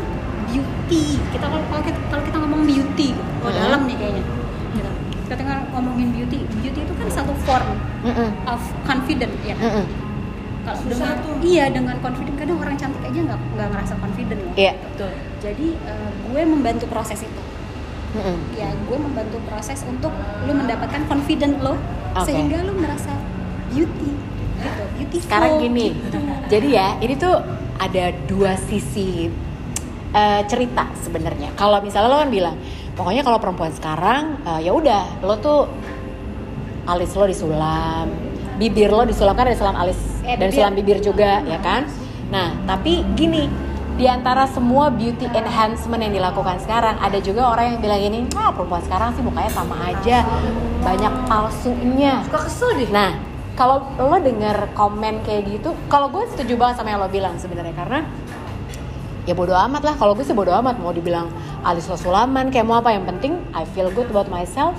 beauty kita kalau kalau kita, kalau kita ngomong beauty kalau Mm-mm. dalam nih kayaknya gitu. ketika ngomongin beauty beauty itu kan satu form Mm-mm. of confident ya? Mm-mm. kalau Susah dengan tuh. iya dengan confident kadang orang cantik aja nggak nggak ngerasa confident ya Iya. Betul. jadi eh, gue membantu proses itu Mm-mm. ya gue membantu proses untuk lu mendapatkan confident lo Oke. sehingga lu merasa beauty beautiful sekarang gini gitu. jadi ya ini tuh ada dua sisi eh, cerita sebenarnya kalau misalnya lo kan bilang pokoknya kalau perempuan sekarang eh, ya udah lo tuh alis lo disulam bibir lo disulam kan ada sulam alis Eh, dan bibir. sulam bibir juga ya kan nah tapi gini di antara semua beauty enhancement yang dilakukan sekarang ada juga orang yang bilang gini ah perempuan sekarang sih mukanya sama aja banyak palsunya Suka kesel deh. Nah, kalau lo denger komen kayak gitu, kalau gue setuju banget sama yang lo bilang sebenarnya karena ya bodo amat lah. Kalau gue sih bodo amat mau dibilang alis lo sulaman kayak mau apa yang penting I feel good about myself.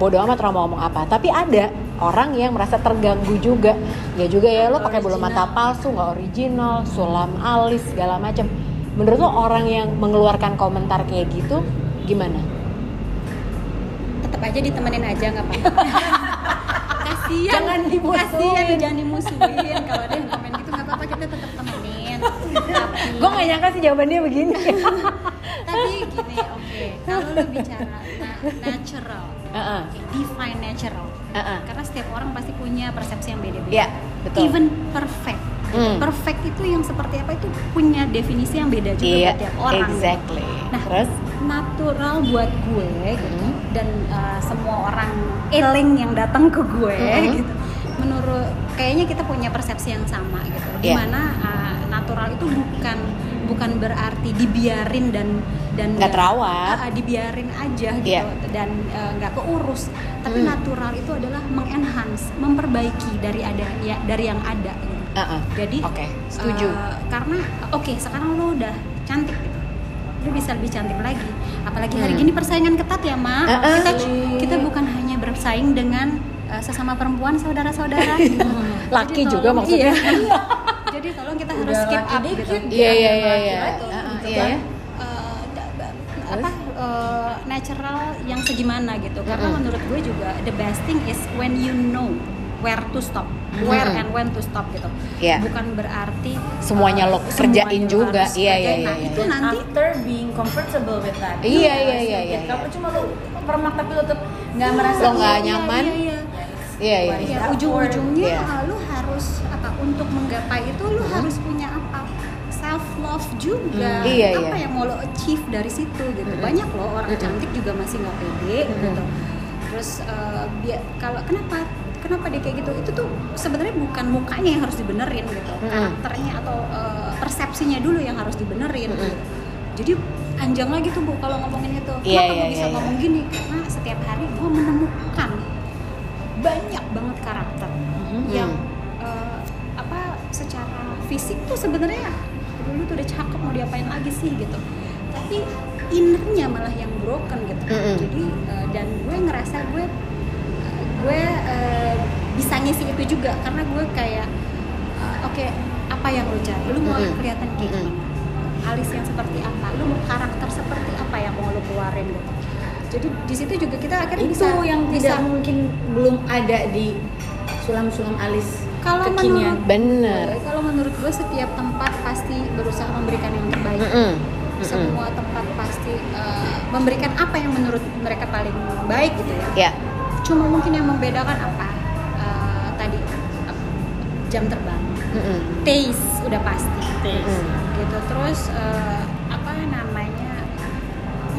Bodo amat orang mau ngomong apa. Tapi ada orang yang merasa terganggu juga. Ya juga ya lo pakai bulu mata palsu, nggak original, sulam alis segala macam. Menurut lo orang yang mengeluarkan komentar kayak gitu gimana? tetap aja ditemenin aja nggak apa-apa kasian Jangan dimusuhin. jangan dimusuhin kalau ada yang komen gitu nggak apa-apa kita tetap temenin tapi Gue gak nyangka sih jawabannya begini. tapi gini oke kalau lu bicara na- natural Heeh. oke, define natural Heeh. karena setiap orang pasti punya persepsi yang beda-beda Iya, betul. even perfect Hmm. perfect itu yang seperti apa itu punya definisi yang beda juga buat tiap orang exactly. Nah, Terus? Natural buat gue gitu dan uh, semua orang eling yang datang ke gue Hmm. gitu menurut kayaknya kita punya persepsi yang sama gitu Iya. di mana uh, natural itu bukan bukan berarti dibiarin dan dan Nggak terawat. uh, uh, dibiarin aja gitu Iya. dan uh, nggak keurus tapi Hmm. natural itu adalah mengenhance memperbaiki dari ada ya dari yang ada gitu. Heeh. jadi Oke, setuju. uh, karena oke sekarang lo udah cantik gitu lo bisa lebih cantik lagi apalagi hari Hmm. gini persaingan ketat ya mak Uh-uh. kita kita bukan hanya bersaing dengan uh, sesama perempuan saudara-saudara gitu. Laki Jadi juga tolong- maksudnya. iya. jadi tolong kita harus Udah skip up gitu Iya, iya, iya, laki iya. lagi, Uh-uh, gitu iya kan. apa uh, natural yang segimana gitu karena menurut gue juga the best thing is when you know where to stop where Mm-mm. and when to stop gitu Iya. bukan berarti Semuanya uh, lo kerjain semuanya juga. Iya, iya, kerjain. iya, nah iya. itu nanti after being comfortable with that Iya, Iya iya, iya, gitu. iya, kalau iya. cuma lu permak tapi lu tetap nggak merasa Lo nggak Iya, nyaman. iya, iya. Iya, iya. Ya Iya. ujung-ujungnya Iya. uh, lu harus apa untuk menggapai itu lu harus punya apa self love juga Hmm, iya, apa iya. yang mau lo achieve dari situ gitu Mm-mm. banyak loh orang Mm-mm. cantik juga masih nggak pede Mm-mm. gitu terus uh, biar kalau kenapa kenapa dia kayak gitu itu tuh sebenarnya bukan mukanya yang harus dibenerin gitu Mm-mm. karakternya atau uh, persepsinya dulu yang harus dibenerin gitu. jadi panjang lagi tuh bu kalau ngomongin itu Iya, kenapa iya, gue bisa iya, ngomong gini karena setiap hari gue menemukan banyak banget karakter Mhm. yang eh, apa secara fisik tuh sebenarnya dulu tuh udah cakep mau diapain lagi sih gitu tapi innernya malah yang broken gitu Mhm. jadi eh, dan gue ngerasa gue gue eh, bisa ngisi itu juga karena gue kayak oke apa yang lo cari lu mau Mhm. kelihatan kayak Mhm. gimana alis yang seperti apa lu mau karakter seperti apa yang mau lo keluarin gitu jadi di situ juga kita akhirnya itu bisa yang bisa tidak mungkin belum ada di sulam-sulam alis kalau kekinian menurut Bener. kalau menurut gue setiap tempat pasti berusaha memberikan yang terbaik Mm-mm. Mm-mm. semua tempat pasti uh, memberikan apa yang menurut mereka paling baik gitu ya Ya. Cuma mungkin yang membedakan apa Uh, tadi uh, jam terbang. Mm-mm. taste udah pasti. Mm. gitu. Terus uh, apa namanya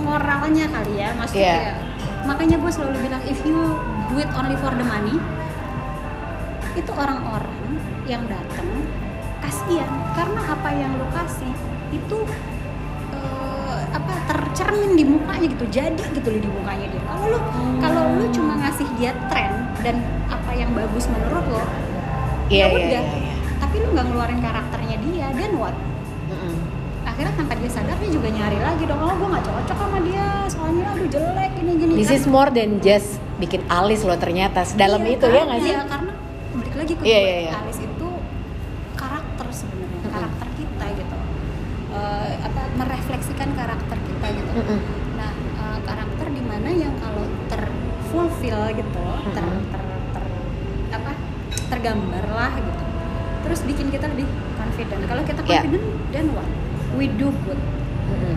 moralnya kali ya maksudnya kayak- makanya gue selalu bilang if you do it only for the money itu orang-orang yang datang kasihan. Karena apa yang lo kasih itu eh, apa tercermin di mukanya gitu jadi gitu loh di mukanya dia kalau lu kalau lu cuma ngasih dia tren dan apa yang bagus menurut lo Iya, ya iya, udah iya, iya. tapi lu nggak ngeluarin karakternya dia dan what Mm-mm. akhirnya tanpa dia sadar dia juga nyari lagi dong oh gue nggak cocok sama dia soalnya aduh jelek ini gini This kan. is more than just bikin alis loh ternyata dalam Iya, itu ya nggak sih? Iya, karena balik lagi ke gue, iya, iya. Alis itu karakter sebenarnya, karakter kita gitu. Apa merefleksikan karakter gitu. Mm-mm. Nah, eh, karakter di mana yang kalau terfulfill gitu, ter, Mm-mm. ter, ter- apa tergambar lah gitu. Terus bikin kita lebih confident. Kalau kita Iya. confident, then what? We do good. Mm-mm.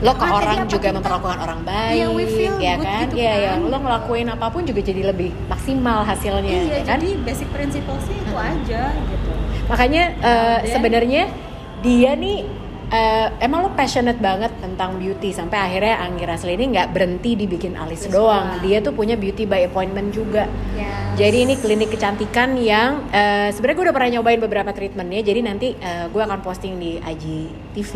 Lo ke orang juga kita- memperlakukan orang baik, Iya, we feel ya good kan? gitu Iya, kan. yang lo ngelakuin apa pun juga jadi lebih maksimal hasilnya, Iya, ya kan? jadi basic principle sih itu Mm-mm. aja gitu. Makanya Dan- sebenarnya dia nih eh, emang lo passionate banget tentang beauty sampai akhirnya Anggi Rasli ini nggak berhenti dibikin alis Alis doang. doang. Dia tuh punya beauty by appointment juga. Yes. Jadi ini klinik kecantikan yang eh, sebenarnya gue udah pernah nyobain beberapa treatmentnya. Jadi nanti eh, gue akan posting di IGTV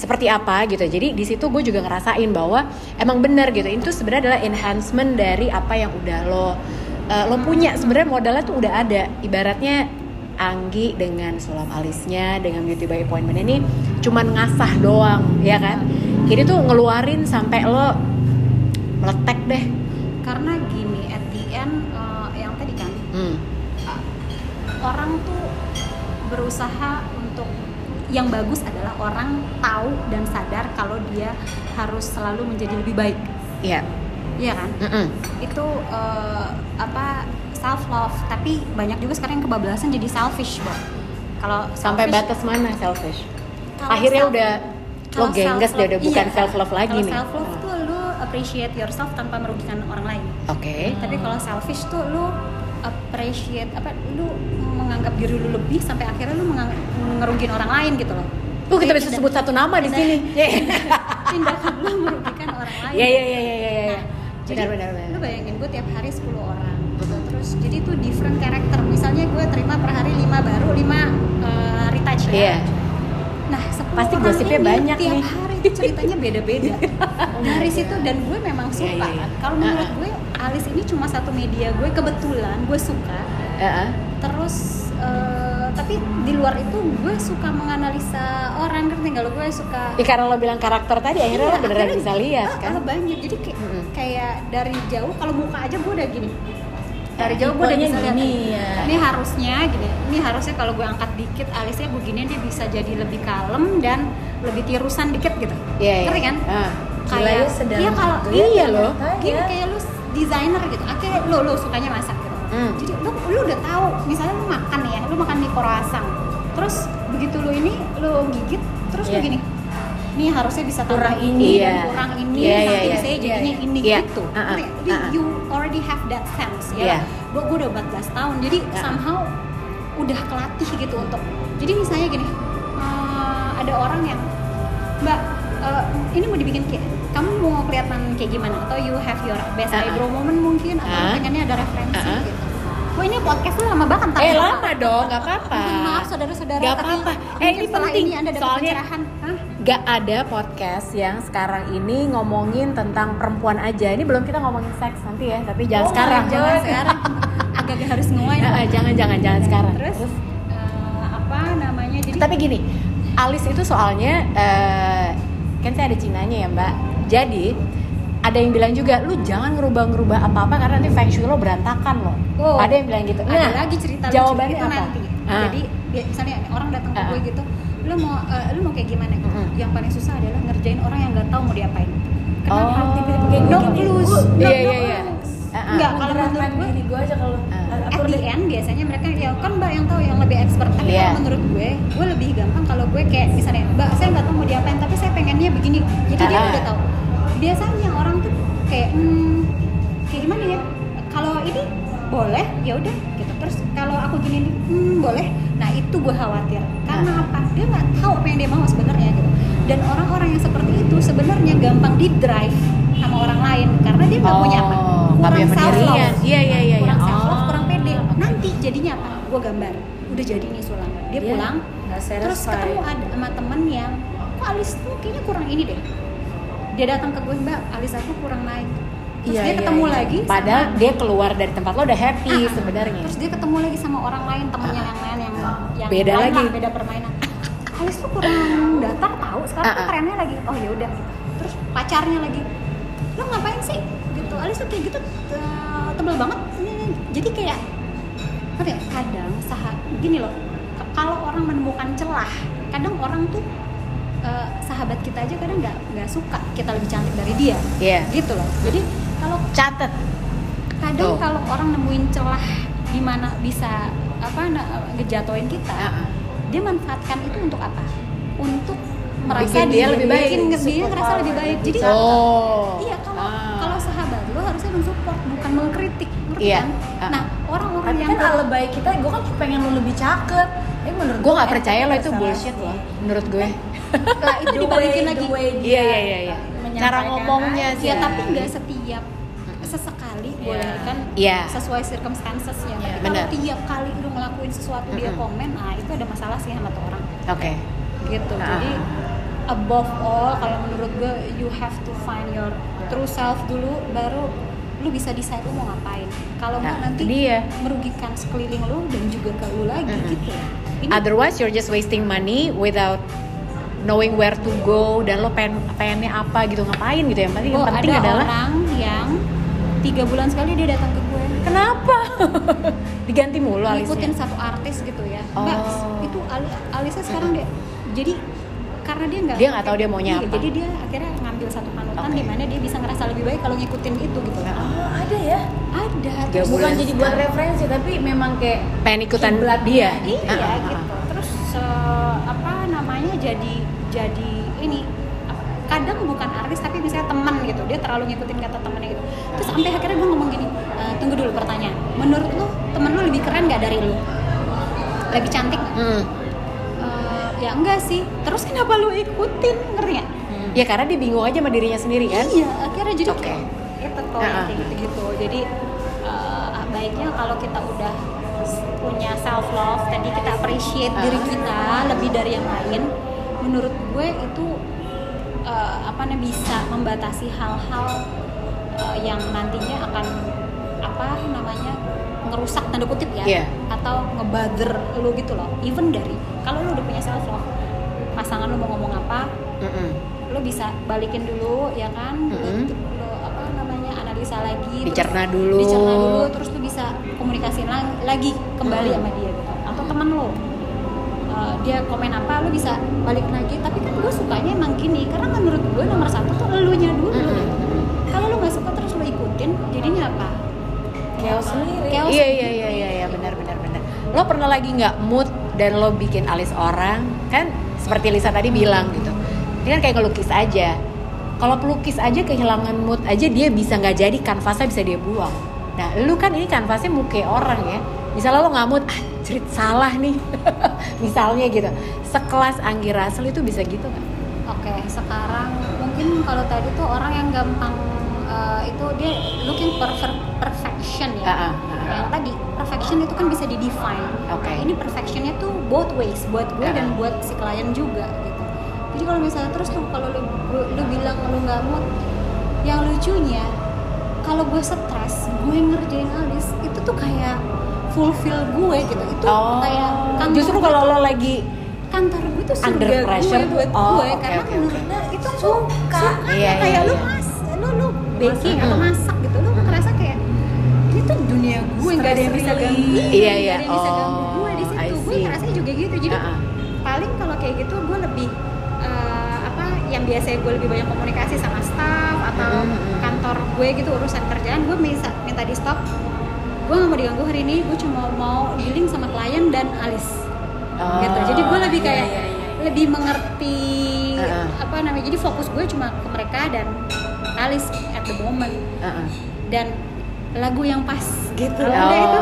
seperti apa gitu. Jadi di situ gue juga ngerasain bahwa emang bener gitu. Itu sebenarnya adalah enhancement dari apa yang udah lo eh, lo punya. Sebenarnya modalnya tuh udah ada. Ibaratnya Anggi dengan sulam alisnya, dengan beauty by appointment ini cuman ngasah doang, ya kan? Ini tuh ngeluarin sampai lo meletek deh. karena gini at the end eh, yang tadi kan Hmm. orang tuh berusaha untuk yang bagus adalah orang tahu dan sadar kalau dia harus selalu menjadi lebih baik Iya. iya kan Mm-mm. itu eh, apa self love tapi banyak juga sekarang yang kebablasan jadi selfish Bob kalau Sampai batas mana selfish? Kalau Akhirnya self- udah lo gengges dia udah bukan iya, self love lagi nih. self love tuh lu appreciate yourself tanpa merugikan orang lain Oke. tapi kalau selfish tuh lu appreciate apa lu menganggap diri lu lebih sampai akhirnya lu ngerugiin orang lain gitu loh Uh kita bisa sebut satu nama di sini. tindakan lu merugikan orang lain Iya iya iya iya iya. iya. Nah, jadi Benar benar benar. lu bayangin gue tiap hari 10 orang gitu terus jadi tuh different karakter misalnya gue terima per hari 5 baru 5 uh, retouch ya Iya. 10 Pasti orang gosipnya ini banyak tiap nih. hari itu ceritanya beda-beda. Dari situ dan gue memang Iya, suka. iya, iya. Kalau menurut Uh-uh. gue Alis ini cuma satu media gue kebetulan gue suka. Heeh. Terus eh, tapi di luar itu gue suka menganalisa orang ngerti nggak lo gue suka Ya, karena lo bilang karakter tadi akhirnya Iya, lo beneran akhirnya- bisa lihat Ah, kan. ah, banyak jadi kayak, kayak dari jauh kalau muka aja gue udah gini dari jauh gue udah bisa lihat gini, ya. ini harusnya gini ini harusnya kalau gue angkat dikit alisnya begini dia bisa jadi lebih kalem dan lebih tirusan dikit gitu Iya iya. ngerti kan Ah. Gila ya, sedang iya kalau gitu ya, iya loh. gini Ya. kayak lu desainer gitu akhirnya lo lo sukanya masak gitu Hmm. jadi lu lu udah tahu misalnya lu makan ya lu makan mie croissant terus begitu lu ini lu gigit terus lu Iya. gini ini harusnya bisa tambah Kurang ini Iya. dan kurang ini Iya, nanti iya, bisa iya. jadinya Iya, ini iya. gitu? Jadi ah, ah. you already have that sense ya gua gua udah 14 tahun jadi Ah, ah. somehow udah kelatih gitu untuk jadi misalnya gini eh, ada orang yang mbak eh, ini mau dibikin kayak kamu mau kelihatan kayak gimana atau you have your best Ah, ah. eyebrow moment mungkin atau Ah. pengennya ada referensi Ah, ah. gitu Wah ini podcast lu lama banget Eh lama dong, nggak apa-apa. Maaf saudara-saudara tapi apa-apa. Eh, ini penting. ini anda dapat Soalnya- pencerahan Hah? Gak ada podcast yang sekarang ini ngomongin tentang perempuan aja. Ini belum kita ngomongin seks nanti ya, tapi jangan Oh, sekarang. jangan sekarang agak-agak harus nguai Ah, ah, jangan jangan jangan sekarang. terus eh, apa namanya jadi Tapi gini, alis itu soalnya eh, kan saya ada Cinanya ya Mbak. Jadi ada yang bilang juga lu jangan ngerubah-ngerubah apa-apa karena nanti feng shui lo berantakan loh. Oh, ada yang bilang gitu. ada lagi cerita jawabannya itu apa? nanti Ah. jadi ya, misalnya orang datang ke Ah. gue gitu lu mau eh, lu mau kayak gimana? Gitu Mm-mm. yang paling susah adalah ngerjain orang yang nggak tahu mau diapain. Kenapa? Oh. Tipe-tipe kayak no clues Iya, iya, iya. clues. Enggak, kalau Menggerakkan menurut gue diri gue aja kalau aku at the end biasanya mereka ya kan mbak yang tahu yang lebih expert. Tapi kalau menurut gue gue lebih gampang kalau gue kayak misalnya mbak saya nggak tahu mau diapain tapi saya pengennya begini. Jadi dia Ah. udah tahu. Biasanya orang tuh kayak hmm, kayak gimana ya? Kalau ini boleh ya udah gitu terus kalau aku gini nih hmm, boleh. Nah itu gue khawatir. Karena apa? Dia nggak tahu apa yang dia mau sebenarnya gitu. Dan orang-orang yang seperti itu sebenarnya gampang di drive sama orang lain karena dia nggak punya apa? Oh, nggak punya self-love. pendirian. Iya, iya, iya, kurang iya. self love Oh, kurang pede. Nanti jadinya apa? Gue gambar. Udah jadi nih sulam. Dia Iya, pulang. Terus satisfied. ketemu ada sama temen yang kok alis tuh kayaknya kurang ini deh? Dia datang ke gue mbak alis aku kurang naik terus Iya, dia iya, ketemu iya. lagi sama- Padahal dia keluar dari tempat lo udah happy Ah, sebenarnya. terus dia ketemu lagi sama orang lain temennya yang lain yang yang Beda lain lagi. lah, beda permainan alis tuh kurang datar tahu sekarang Ah, tuh ah. trennya lagi oh ya udah gitu. terus pacarnya lagi lo ngapain sih gitu alis tuh kayak gitu tebel banget jadi kayak apa ya kadang sah gini loh kalau orang menemukan celah kadang orang tuh eh, sahabat kita aja kadang nggak nggak suka kita lebih cantik dari dia Iya. gitu loh jadi kalau Catet. kadang Tuh. kalau orang nemuin celah di mana bisa apa ngejatoin kita Ah, ah. dia manfaatkan itu untuk apa untuk merasa Bikin dia lebih baik. bikin dia ngerasa lebih baik jadi Oh. iya kalau Ah. kalau sahabat lo harusnya mensupport bukan mengkritik ngerti Iya. kan Ah. nah orang-orang yang kan alebay kita, gue kan pengen lu lebih cakep. Tapi menurut Gue nggak eh, percaya lo itu bullshit loh. Menurut gue. lah itu dibalikin lagi Iya dia iya iya. Iya. menyampaikan Cara ngomongnya aja. sih. ya tapi nggak setiap sesekali Iya. boleh kan Iya. sesuai circumstancesnya Iya, tapi kalau benar. tiap kali lu ngelakuin sesuatu dia Mm-mm. komen nah itu ada masalah sih sama tuh orang Oke. gitu Ah. jadi above all kalau menurut gue you have to find your true self dulu baru lu bisa decide lu mau ngapain kalau nggak Nah, nanti dia. merugikan sekeliling lu dan juga ke lu lagi Mm-mm. gitu ini Otherwise you're just wasting money without knowing where to go dan lo pengen pengennya apa gitu ngapain gitu yang penting yang oh, penting ada adalah orang yang tiga bulan sekali dia datang ke gue kenapa diganti mulu ngikutin alisnya satu artis gitu ya Oh. Mbak, itu ali- alisnya sekarang dia jadi karena dia nggak Dia nggak tahu dia maunya Iya, apa. jadi dia akhirnya ngambil satu panutan Oke. di mana dia bisa ngerasa lebih baik kalau ngikutin itu gitu Nah. Oh, ada ya. ada terus Bukan jadi buat referensi, tapi memang kayak pengen ikutan Kiblat dia iya ah. gitu terus eh, apa namanya jadi jadi ini kadang bukan artis tapi misalnya teman gitu dia terlalu ngikutin kata temennya gitu. Terus sampai akhirnya gue ngomong gini "Eh, tunggu dulu pertanyaan menurut lu temen lu lebih keren nggak dari lu? Lebih cantik? Hmm. Eh, ya enggak sih. Terus kenapa lu ikutin? Ngerti nggak? Ya karena dia bingung aja sama dirinya sendiri kan? Iya akhirnya jadi Oke. kayak itu tuh gitu gitu. Jadi eh, baiknya kalau kita udah punya self love tadi kita appreciate Ah. diri kita lebih dari yang lain menurut gue itu eh, apa namanya bisa membatasi hal-hal eh, yang nantinya akan apa namanya ngerusak tanda kutip ya Iya. atau ngebother lu gitu loh even dari kalau lu udah punya self love pasangan lu mau ngomong apa Mm-mm. lo bisa balikin dulu ya kan Mm-mm. lo apa namanya analisa lagi terus Dicerna dulu. dicerna dulu terus lo bisa komunikasiin la- lagi kembali Mm. sama dia gitu atau teman lo uh, dia komen apa lo bisa balik lagi. Tapi kan gue sukanya emang gini karena menurut gue nomor satu tuh elunya dulu. Gitu. kalau lo nggak suka terus lo ikutin jadinya apa? Chaos sendiri. Chaos iya iya iya iya iya benar benar benar. Lo pernah lagi nggak mood dan lo bikin alis orang? Kan seperti Lisa tadi bilang gitu. Ini kan kayak ngelukis aja. Kalau pelukis aja kehilangan mood aja dia bisa nggak jadi kanvasnya bisa dia buang. Nah lu kan ini kanvasnya muka orang ya. Misalnya lo nggak mood ah cerit salah nih misalnya gitu sekelas Anggi Russell itu bisa gitu kan Oke, sekarang mungkin kalau tadi tuh orang yang gampang uh, itu dia looking for per- perfection ya. Ah, ah. Yang tadi perfection itu kan bisa di define. Oke. Nah, ini perfectionnya tuh both ways, buat gue Ah, dan ah. buat si klien juga gitu. Jadi kalau misalnya terus tuh kalau lu, lu, lu bilang lu nggak mood, yang lucunya kalau gue stres, gue ngerjain alis itu tuh kayak fulfill gue gitu. Itu kayak kantor justru gue kalau lo lagi kantor gue tuh Under pressure gue buat oh, gue oke, karena oke, menurut oke. gue itu Suka. Iya, kayak iya, lu iya. mas lu lu baking atau Hmm. masak gitu lu ngerasa kayak ini tuh dunia gue nggak ada yang bisa ganggu. Iya, iya. ada yang bisa ganggu Oh, gue di situ gue ngerasa juga gitu jadi Ah, ah. paling kalau kayak gitu gue lebih eh, apa yang biasanya gue lebih banyak komunikasi sama staff atau Mm, mm, mm. kantor gue gitu urusan kerjaan gue minta minta di stop gue nggak mau diganggu hari ini gue cuma mau dealing sama klien dan alis Oh, gitu jadi gue lebih iya, kayak iya, iya. lebih mengerti Uh-uh. apa namanya jadi fokus gue cuma ke mereka dan alis at the moment ah. dan lagu yang pas gitu Oh, Udah itu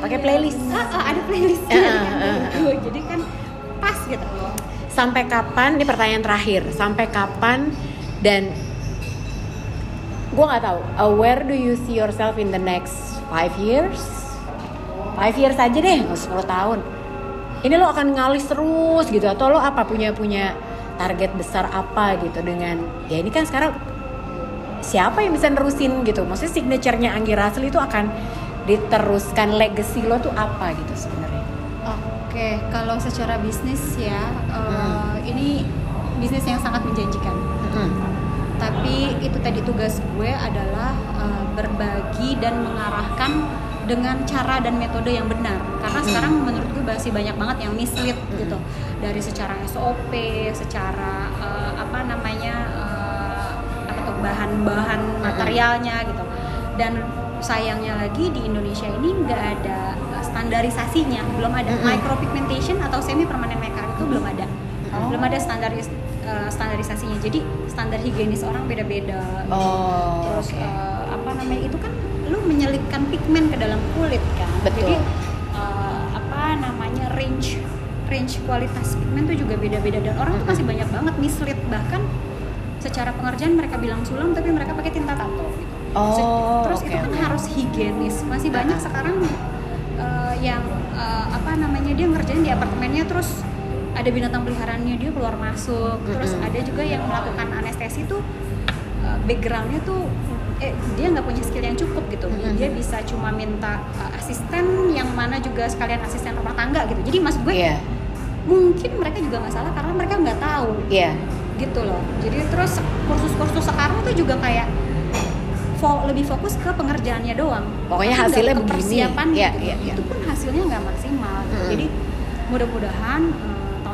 pakai playlist. ah, ah, ada playlist Uh-uh, kan, uh-uh. jadi kan pas gitu sampai kapan ini pertanyaan terakhir sampai kapan dan gue nggak tahu uh, where do you see yourself in the next five years five years aja deh nggak usah 10 tahun ini lo akan ngalis terus gitu atau lo apa punya punya target besar apa gitu dengan ya ini kan sekarang siapa yang bisa nerusin gitu maksudnya signaturenya Anggi Russell itu akan diteruskan legacy lo tuh apa gitu sebenarnya Oke, kalau secara bisnis ya, Hmm. ini bisnis yang sangat menjanjikan. Mm-mm. Tapi itu tadi tugas gue adalah eh, berbagi dan mengarahkan dengan cara dan metode yang benar. Karena Hmm. sekarang menurut gue masih banyak banget yang mislead gitu. Dari secara SOP, secara eh, apa namanya eh, apa tuh bahan-bahan materialnya gitu. Dan sayangnya lagi di Indonesia ini nggak ada standarisasinya, belum ada Mm-mm. micropigmentation atau semi permanent makeup itu belum ada. Oh. Belum ada standaris eh, standarisasinya. Jadi standar higienis orang beda-beda. gitu. Oh, Terus oke. eh, apa namanya itu kan lu menyelipkan pigmen ke dalam kulit kan. Betul. Jadi eh, apa namanya range range kualitas pigmen tuh juga beda-beda dan orang tuh masih banyak banget mislead bahkan secara pengerjaan mereka bilang sulam tapi mereka pakai tinta tato gitu. Oh, Terus oke, itu kan oke. harus higienis. Masih banyak sekarang eh, yang eh, apa namanya dia ngerjain di apartemennya terus ada binatang peliharaannya dia keluar masuk. Terus ada juga yang melakukan anestesi tuh eh, backgroundnya tuh eh dia nggak punya skill yang cukup gitu. Dia bisa cuma minta eh, asisten yang mana juga sekalian asisten rumah tangga gitu. Jadi maksud gue Iya, mungkin mereka juga nggak salah karena mereka nggak tahu iya. gitu loh jadi terus kursus-kursus sekarang tuh juga kayak fo- lebih fokus ke pengerjaannya doang Pokoknya Tapi hasilnya begini. persiapan Iya, gitu. iya, iya. itu pun hasilnya nggak maksimal gitu. Mm-mm. jadi mudah-mudahan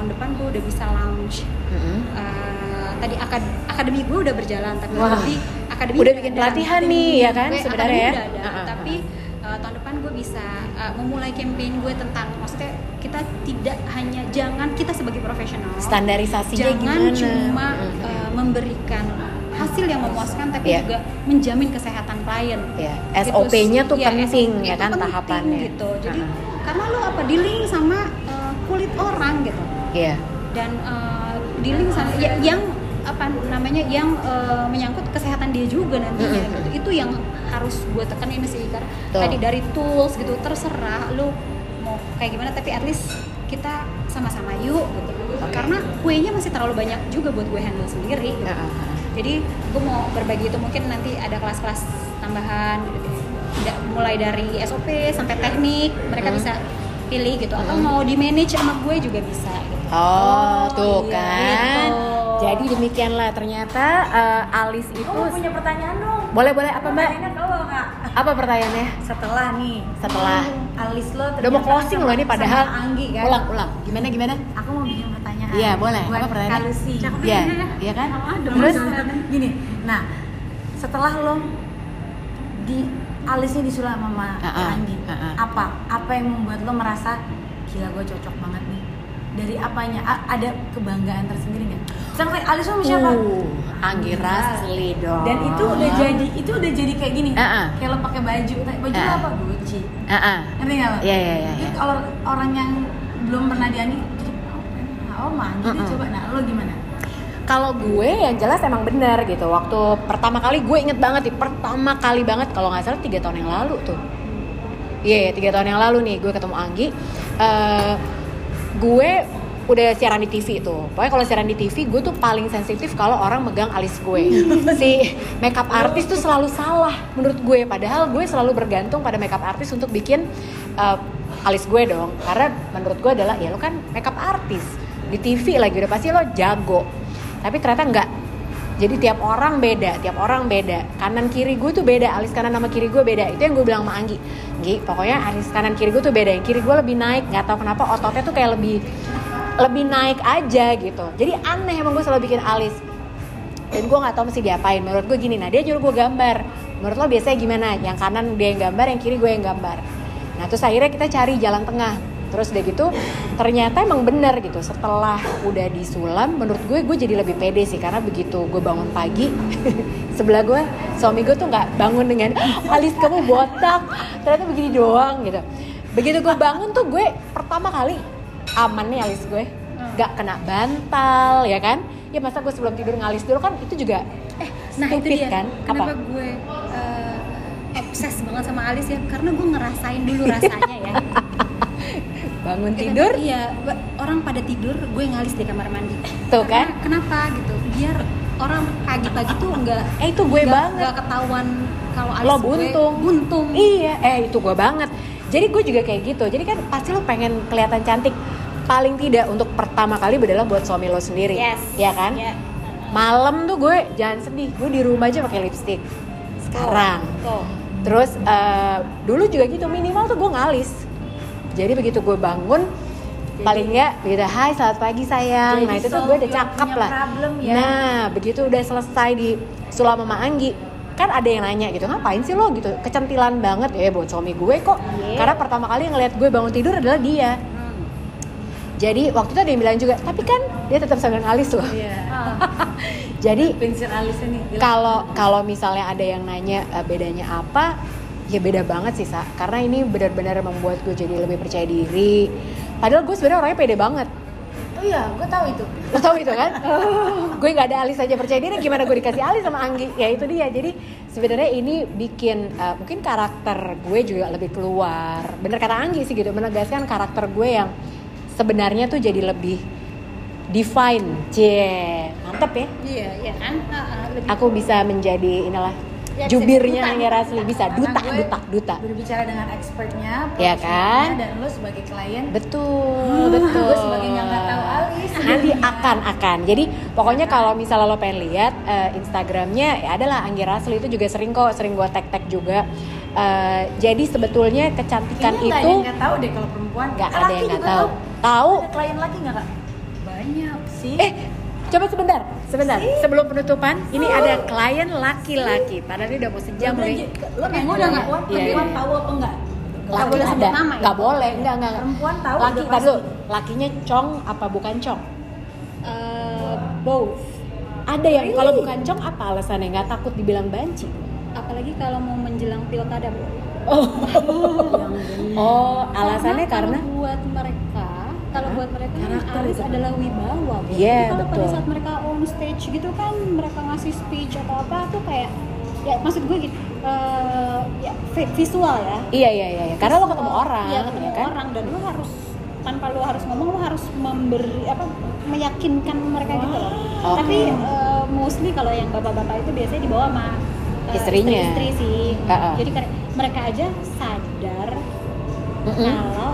tahun depan gue udah bisa launch Mm-mm. eh, tadi akad- akademi gue udah berjalan tapi Wah. nanti akademi Udah bikin pelatihan nih, ya kan, gue- sebenarnya ya? udah ada, Uh-uh. tapi eh, tahun depan gue bisa eh, memulai campaign gue tentang maksudnya kita tidak hanya jangan kita sebagai profesional Standarisasinya jangan gimana? cuma Mm-mm. uh, memberikan hasil yang memuaskan tapi Iya. juga menjamin kesehatan klien. Iya, Gitu. SOP-nya tuh Iya, penting ya kan penting tahapannya. gitu. Jadi Uh-uh. karena lo apa dealing sama uh, kulit orang gitu Iya. dan uh, dealing sama ya, yang apa namanya yang uh, menyangkut kesehatan dia juga nantinya Mm-mm. gitu. Itu yang harus gue tekenin sih karena Betul. tadi dari tools gitu terserah lo mau kayak gimana tapi at least kita sama-sama yuk gitu. Oke. Karena kuenya masih terlalu banyak juga buat gue handle sendiri. gitu. Uh-uh. Jadi gue mau berbagi itu mungkin nanti ada kelas-kelas tambahan gitu. Mulai dari SOP sampai teknik mereka Hmm. bisa pilih gitu atau Hmm. mau di manage sama gue juga bisa gitu. Oh, tuh iya, kan. gitu. Jadi demikianlah ternyata eh, Alis itu Aku punya pertanyaan dong. boleh boleh apa Mbak? Pertanyaannya kalau kak Apa pertanyaannya? setelah nih Setelah. alis lo Udah mau closing loh ini padahal. sama Anggi kan Ulang ulang. Gimana gimana? aku mau bikin pertanyaan Iya, boleh. buat Apa pertanyaannya? Iya, iya kan? Terus gini nah setelah lo di alisnya disulam sama Ah-ah, Anggi ah-ah. apa apa yang membuat lo merasa gila gue cocok banget nih dari apanya A- ada kebanggaan tersendiri nggak sampai alis lo sama siapa Uh, Anggi Rasli dong. dan itu udah jadi itu udah jadi kayak gini Ah-ah. kayak lo pakai baju baju lo Ah-ah. apa Gucci Heeh. ngerti nggak lo Iya, iya, iya, Jadi iya. kalau orang yang belum pernah di Anggi jadi oh, oh mah jadi Mm-mm. coba nah lo gimana Kalau gue yang jelas emang benar gitu. Waktu pertama kali gue inget banget nih, pertama kali banget kalau nggak salah tiga tahun yang lalu tuh. Iya, yeah, tiga tahun yang lalu nih gue ketemu Anggi. Eh, gue udah siaran di TV tuh. Pokoknya kalau siaran di TV gue tuh paling sensitif kalau orang megang alis gue. si makeup artist tuh selalu salah menurut gue. Padahal gue selalu bergantung pada makeup artist untuk bikin eh, alis gue dong. Karena menurut gue adalah ya lo kan makeup artist di TV lagi udah pasti lo jago. Tapi ternyata enggak. Jadi tiap orang beda, tiap orang beda. Kanan kiri gue tuh beda, alis kanan sama kiri gue beda. Itu yang gue bilang sama Anggi. Anggi, pokoknya alis kanan kiri gue tuh beda. Yang kiri gue lebih naik, nggak tahu kenapa ototnya tuh kayak lebih lebih naik aja gitu. Jadi aneh emang gue selalu bikin alis. Dan gue nggak tahu mesti diapain. Menurut gue gini, nah dia nyuruh gue gambar. Menurut lo biasanya gimana? Yang kanan dia yang gambar, yang kiri gue yang gambar. Nah terus akhirnya kita cari jalan tengah. Terus udah gitu ternyata emang bener gitu. Setelah udah disulam menurut gue gue jadi lebih pede sih. Karena begitu gue bangun pagi sebelah gue suami gue tuh nggak bangun dengan "Ah, alis kamu botak. Ternyata begini doang gitu. Begitu gue bangun tuh gue pertama kali aman nih alis gue. Nggak kena bantal ya kan? Ya masa gue sebelum tidur ngalis dulu kan itu juga Nah itu stupid dia. kan? Kenapa apa? gue uh, obses banget sama alis ya? Karena gue ngerasain dulu rasanya ya bangun Kita- tidur iya orang pada tidur gue ngalis di kamar mandi Tuh Karena- kan? kenapa gitu biar orang pagi-pagi tuh enggak eh itu gue banget nggak ketahuan kalau alis Lo gue buntung. buntung Iya, eh itu gue banget. Jadi gue juga kayak gitu. Jadi kan pasti lo pengen kelihatan cantik. Paling tidak untuk pertama kali adalah buat suami lo sendiri. yes Ya kan? Ya. Malam tuh gue jangan sedih. Gue di rumah aja pakai lipstick. Sekarang. tuh Terus eh, dulu juga gitu minimal tuh gue ngalis. Jadi begitu gue bangun paling nggak begitu hai selamat pagi sayang Jadi nah itu tuh gue udah cakep lah problem ya. nah begitu udah selesai di sulam sama Anggi kan ada yang nanya gitu ngapain sih lo gitu kecentilan banget ya buat suami gue kok Iya. karena pertama kali ngeliat gue bangun tidur adalah dia Hmm. jadi waktu itu ada yang bilang juga tapi kan dia tetap sangat alis loh Iya. Ah. jadi kalau kalau misalnya ada yang nanya eh, bedanya apa ya beda banget sih sa. Karena ini benar-benar membuat gue jadi lebih percaya diri. Padahal gue sebenarnya orangnya pede banget. Oh iya, gue tahu itu. lo tau itu kan? Gue nggak ada alis aja percaya diri gimana gue dikasih alis sama Anggi? Ya itu dia. Jadi sebenarnya ini bikin eh, mungkin karakter gue juga lebih keluar. Bener kata Anggi sih gitu menegaskan karakter gue yang sebenarnya tuh jadi lebih define cie mantep ya. Iya iya kan? Ah, ah, aku bisa menjadi inilah Ya, jubirnya duta, Anggi Rasli bisa duta gue duta duta Berbicara dengan expertnya, Ya kan? dan lo sebagai klien. betul betul Gue sebagai yang nggak tahu alis. nanti akan akan jadi pokoknya kalau misalnya lo pengen lihat eh, Instagramnya ya adalah Anggi Rasli itu juga sering kok sering gua tag tag juga Eh, jadi sebetulnya kecantikan Kayaknya itu nggak tahu deh kalau perempuan. nggak ada yang nggak tahu tahu klien laki nggak kak? banyak Sih. eh coba sebentar sebentar. Sebelum penutupan ini ada klien laki-laki. Padahal ini udah mau sejam nih lo nanya udah nggak? perempuan, Iya, iya. tahu apa enggak? Nggak? Laki boleh sebut ada. nama ya? nggak boleh enggak enggak Perempuan tahu laki dulu. lakinya cong apa bukan cong? Eh, both. Ada yang kalau bukan cong apa alasannya? Nggak takut dibilang banci? Apalagi kalau mau menjelang pilkada bro oh. Alasannya karena kalau buat mereka kalau buat mereka Karakter alis itu. adalah wibawa. Iya, Jadi kalau pada betul. saat mereka on stage gitu kan mereka ngasih speech atau apa tuh kayak ya maksud gue gitu eh, ya vi- visual ya iya iya iya iya. karena lo ketemu Visual. orang iya ketemu ya kan orang dan lo harus tanpa lo harus ngomong lo harus memberi apa meyakinkan mereka gitu loh Oke. tapi eh, mostly kalau yang bapak-bapak itu biasanya dibawa sama eh, Istrinya. istri sih Ha-ha. jadi kayak mereka aja sadar Mm-mm. kalau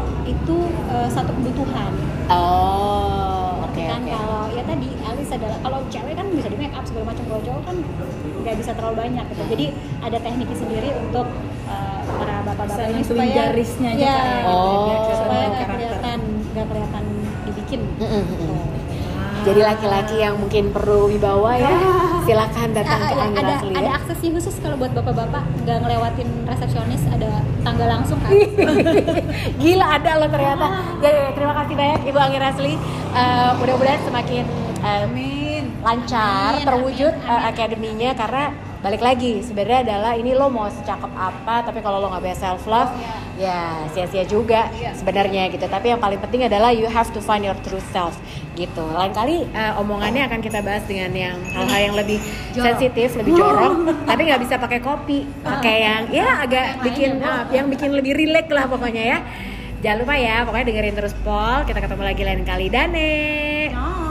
itu eh, satu kebutuhan oh oke kan kalau ya tadi alis adalah kalau cewek kan bisa di make up segala macam kalau cowok kan nggak bisa terlalu banyak gitu jadi ada tekniknya sendiri untuk eh, para bapak-bapak ini supaya garisnya aja, ya, Kak, ya. Oh. supaya nggak Karakter. kelihatan nggak kelihatan dibikin Mm-mm, mm-mm. Jadi laki-laki yang mungkin perlu wibawa ya silakan datang Ah, ke ada, Anggi ada, Rasli ada ya aksesnya khusus kalau buat bapak-bapak nggak ngelewatin resepsionis ada tangga langsung kan Gila ada lo ternyata. Ya, ya, terima kasih banyak Ibu Anggi Rasli. Eh, mudah-mudahan semakin lancar Amin, terwujud amin, eh, amin. akademinya karena balik lagi sebenarnya adalah ini lo mau secakep apa tapi kalau lo nggak bisa self love ya sia-sia juga Iya. sebenarnya gitu. Tapi yang paling penting adalah you have to find your true self gitu. Lain kali eh, omongannya akan kita bahas dengan yang hal-hal yang lebih sensitif lebih jorok tapi nggak bisa pakai kopi. Pakai yang ya agak Yang bikin ah, yang bikin lebih rileks lah pokoknya ya. Jangan lupa ya pokoknya dengerin terus Pol kita ketemu lagi lain kali. Dane Oh.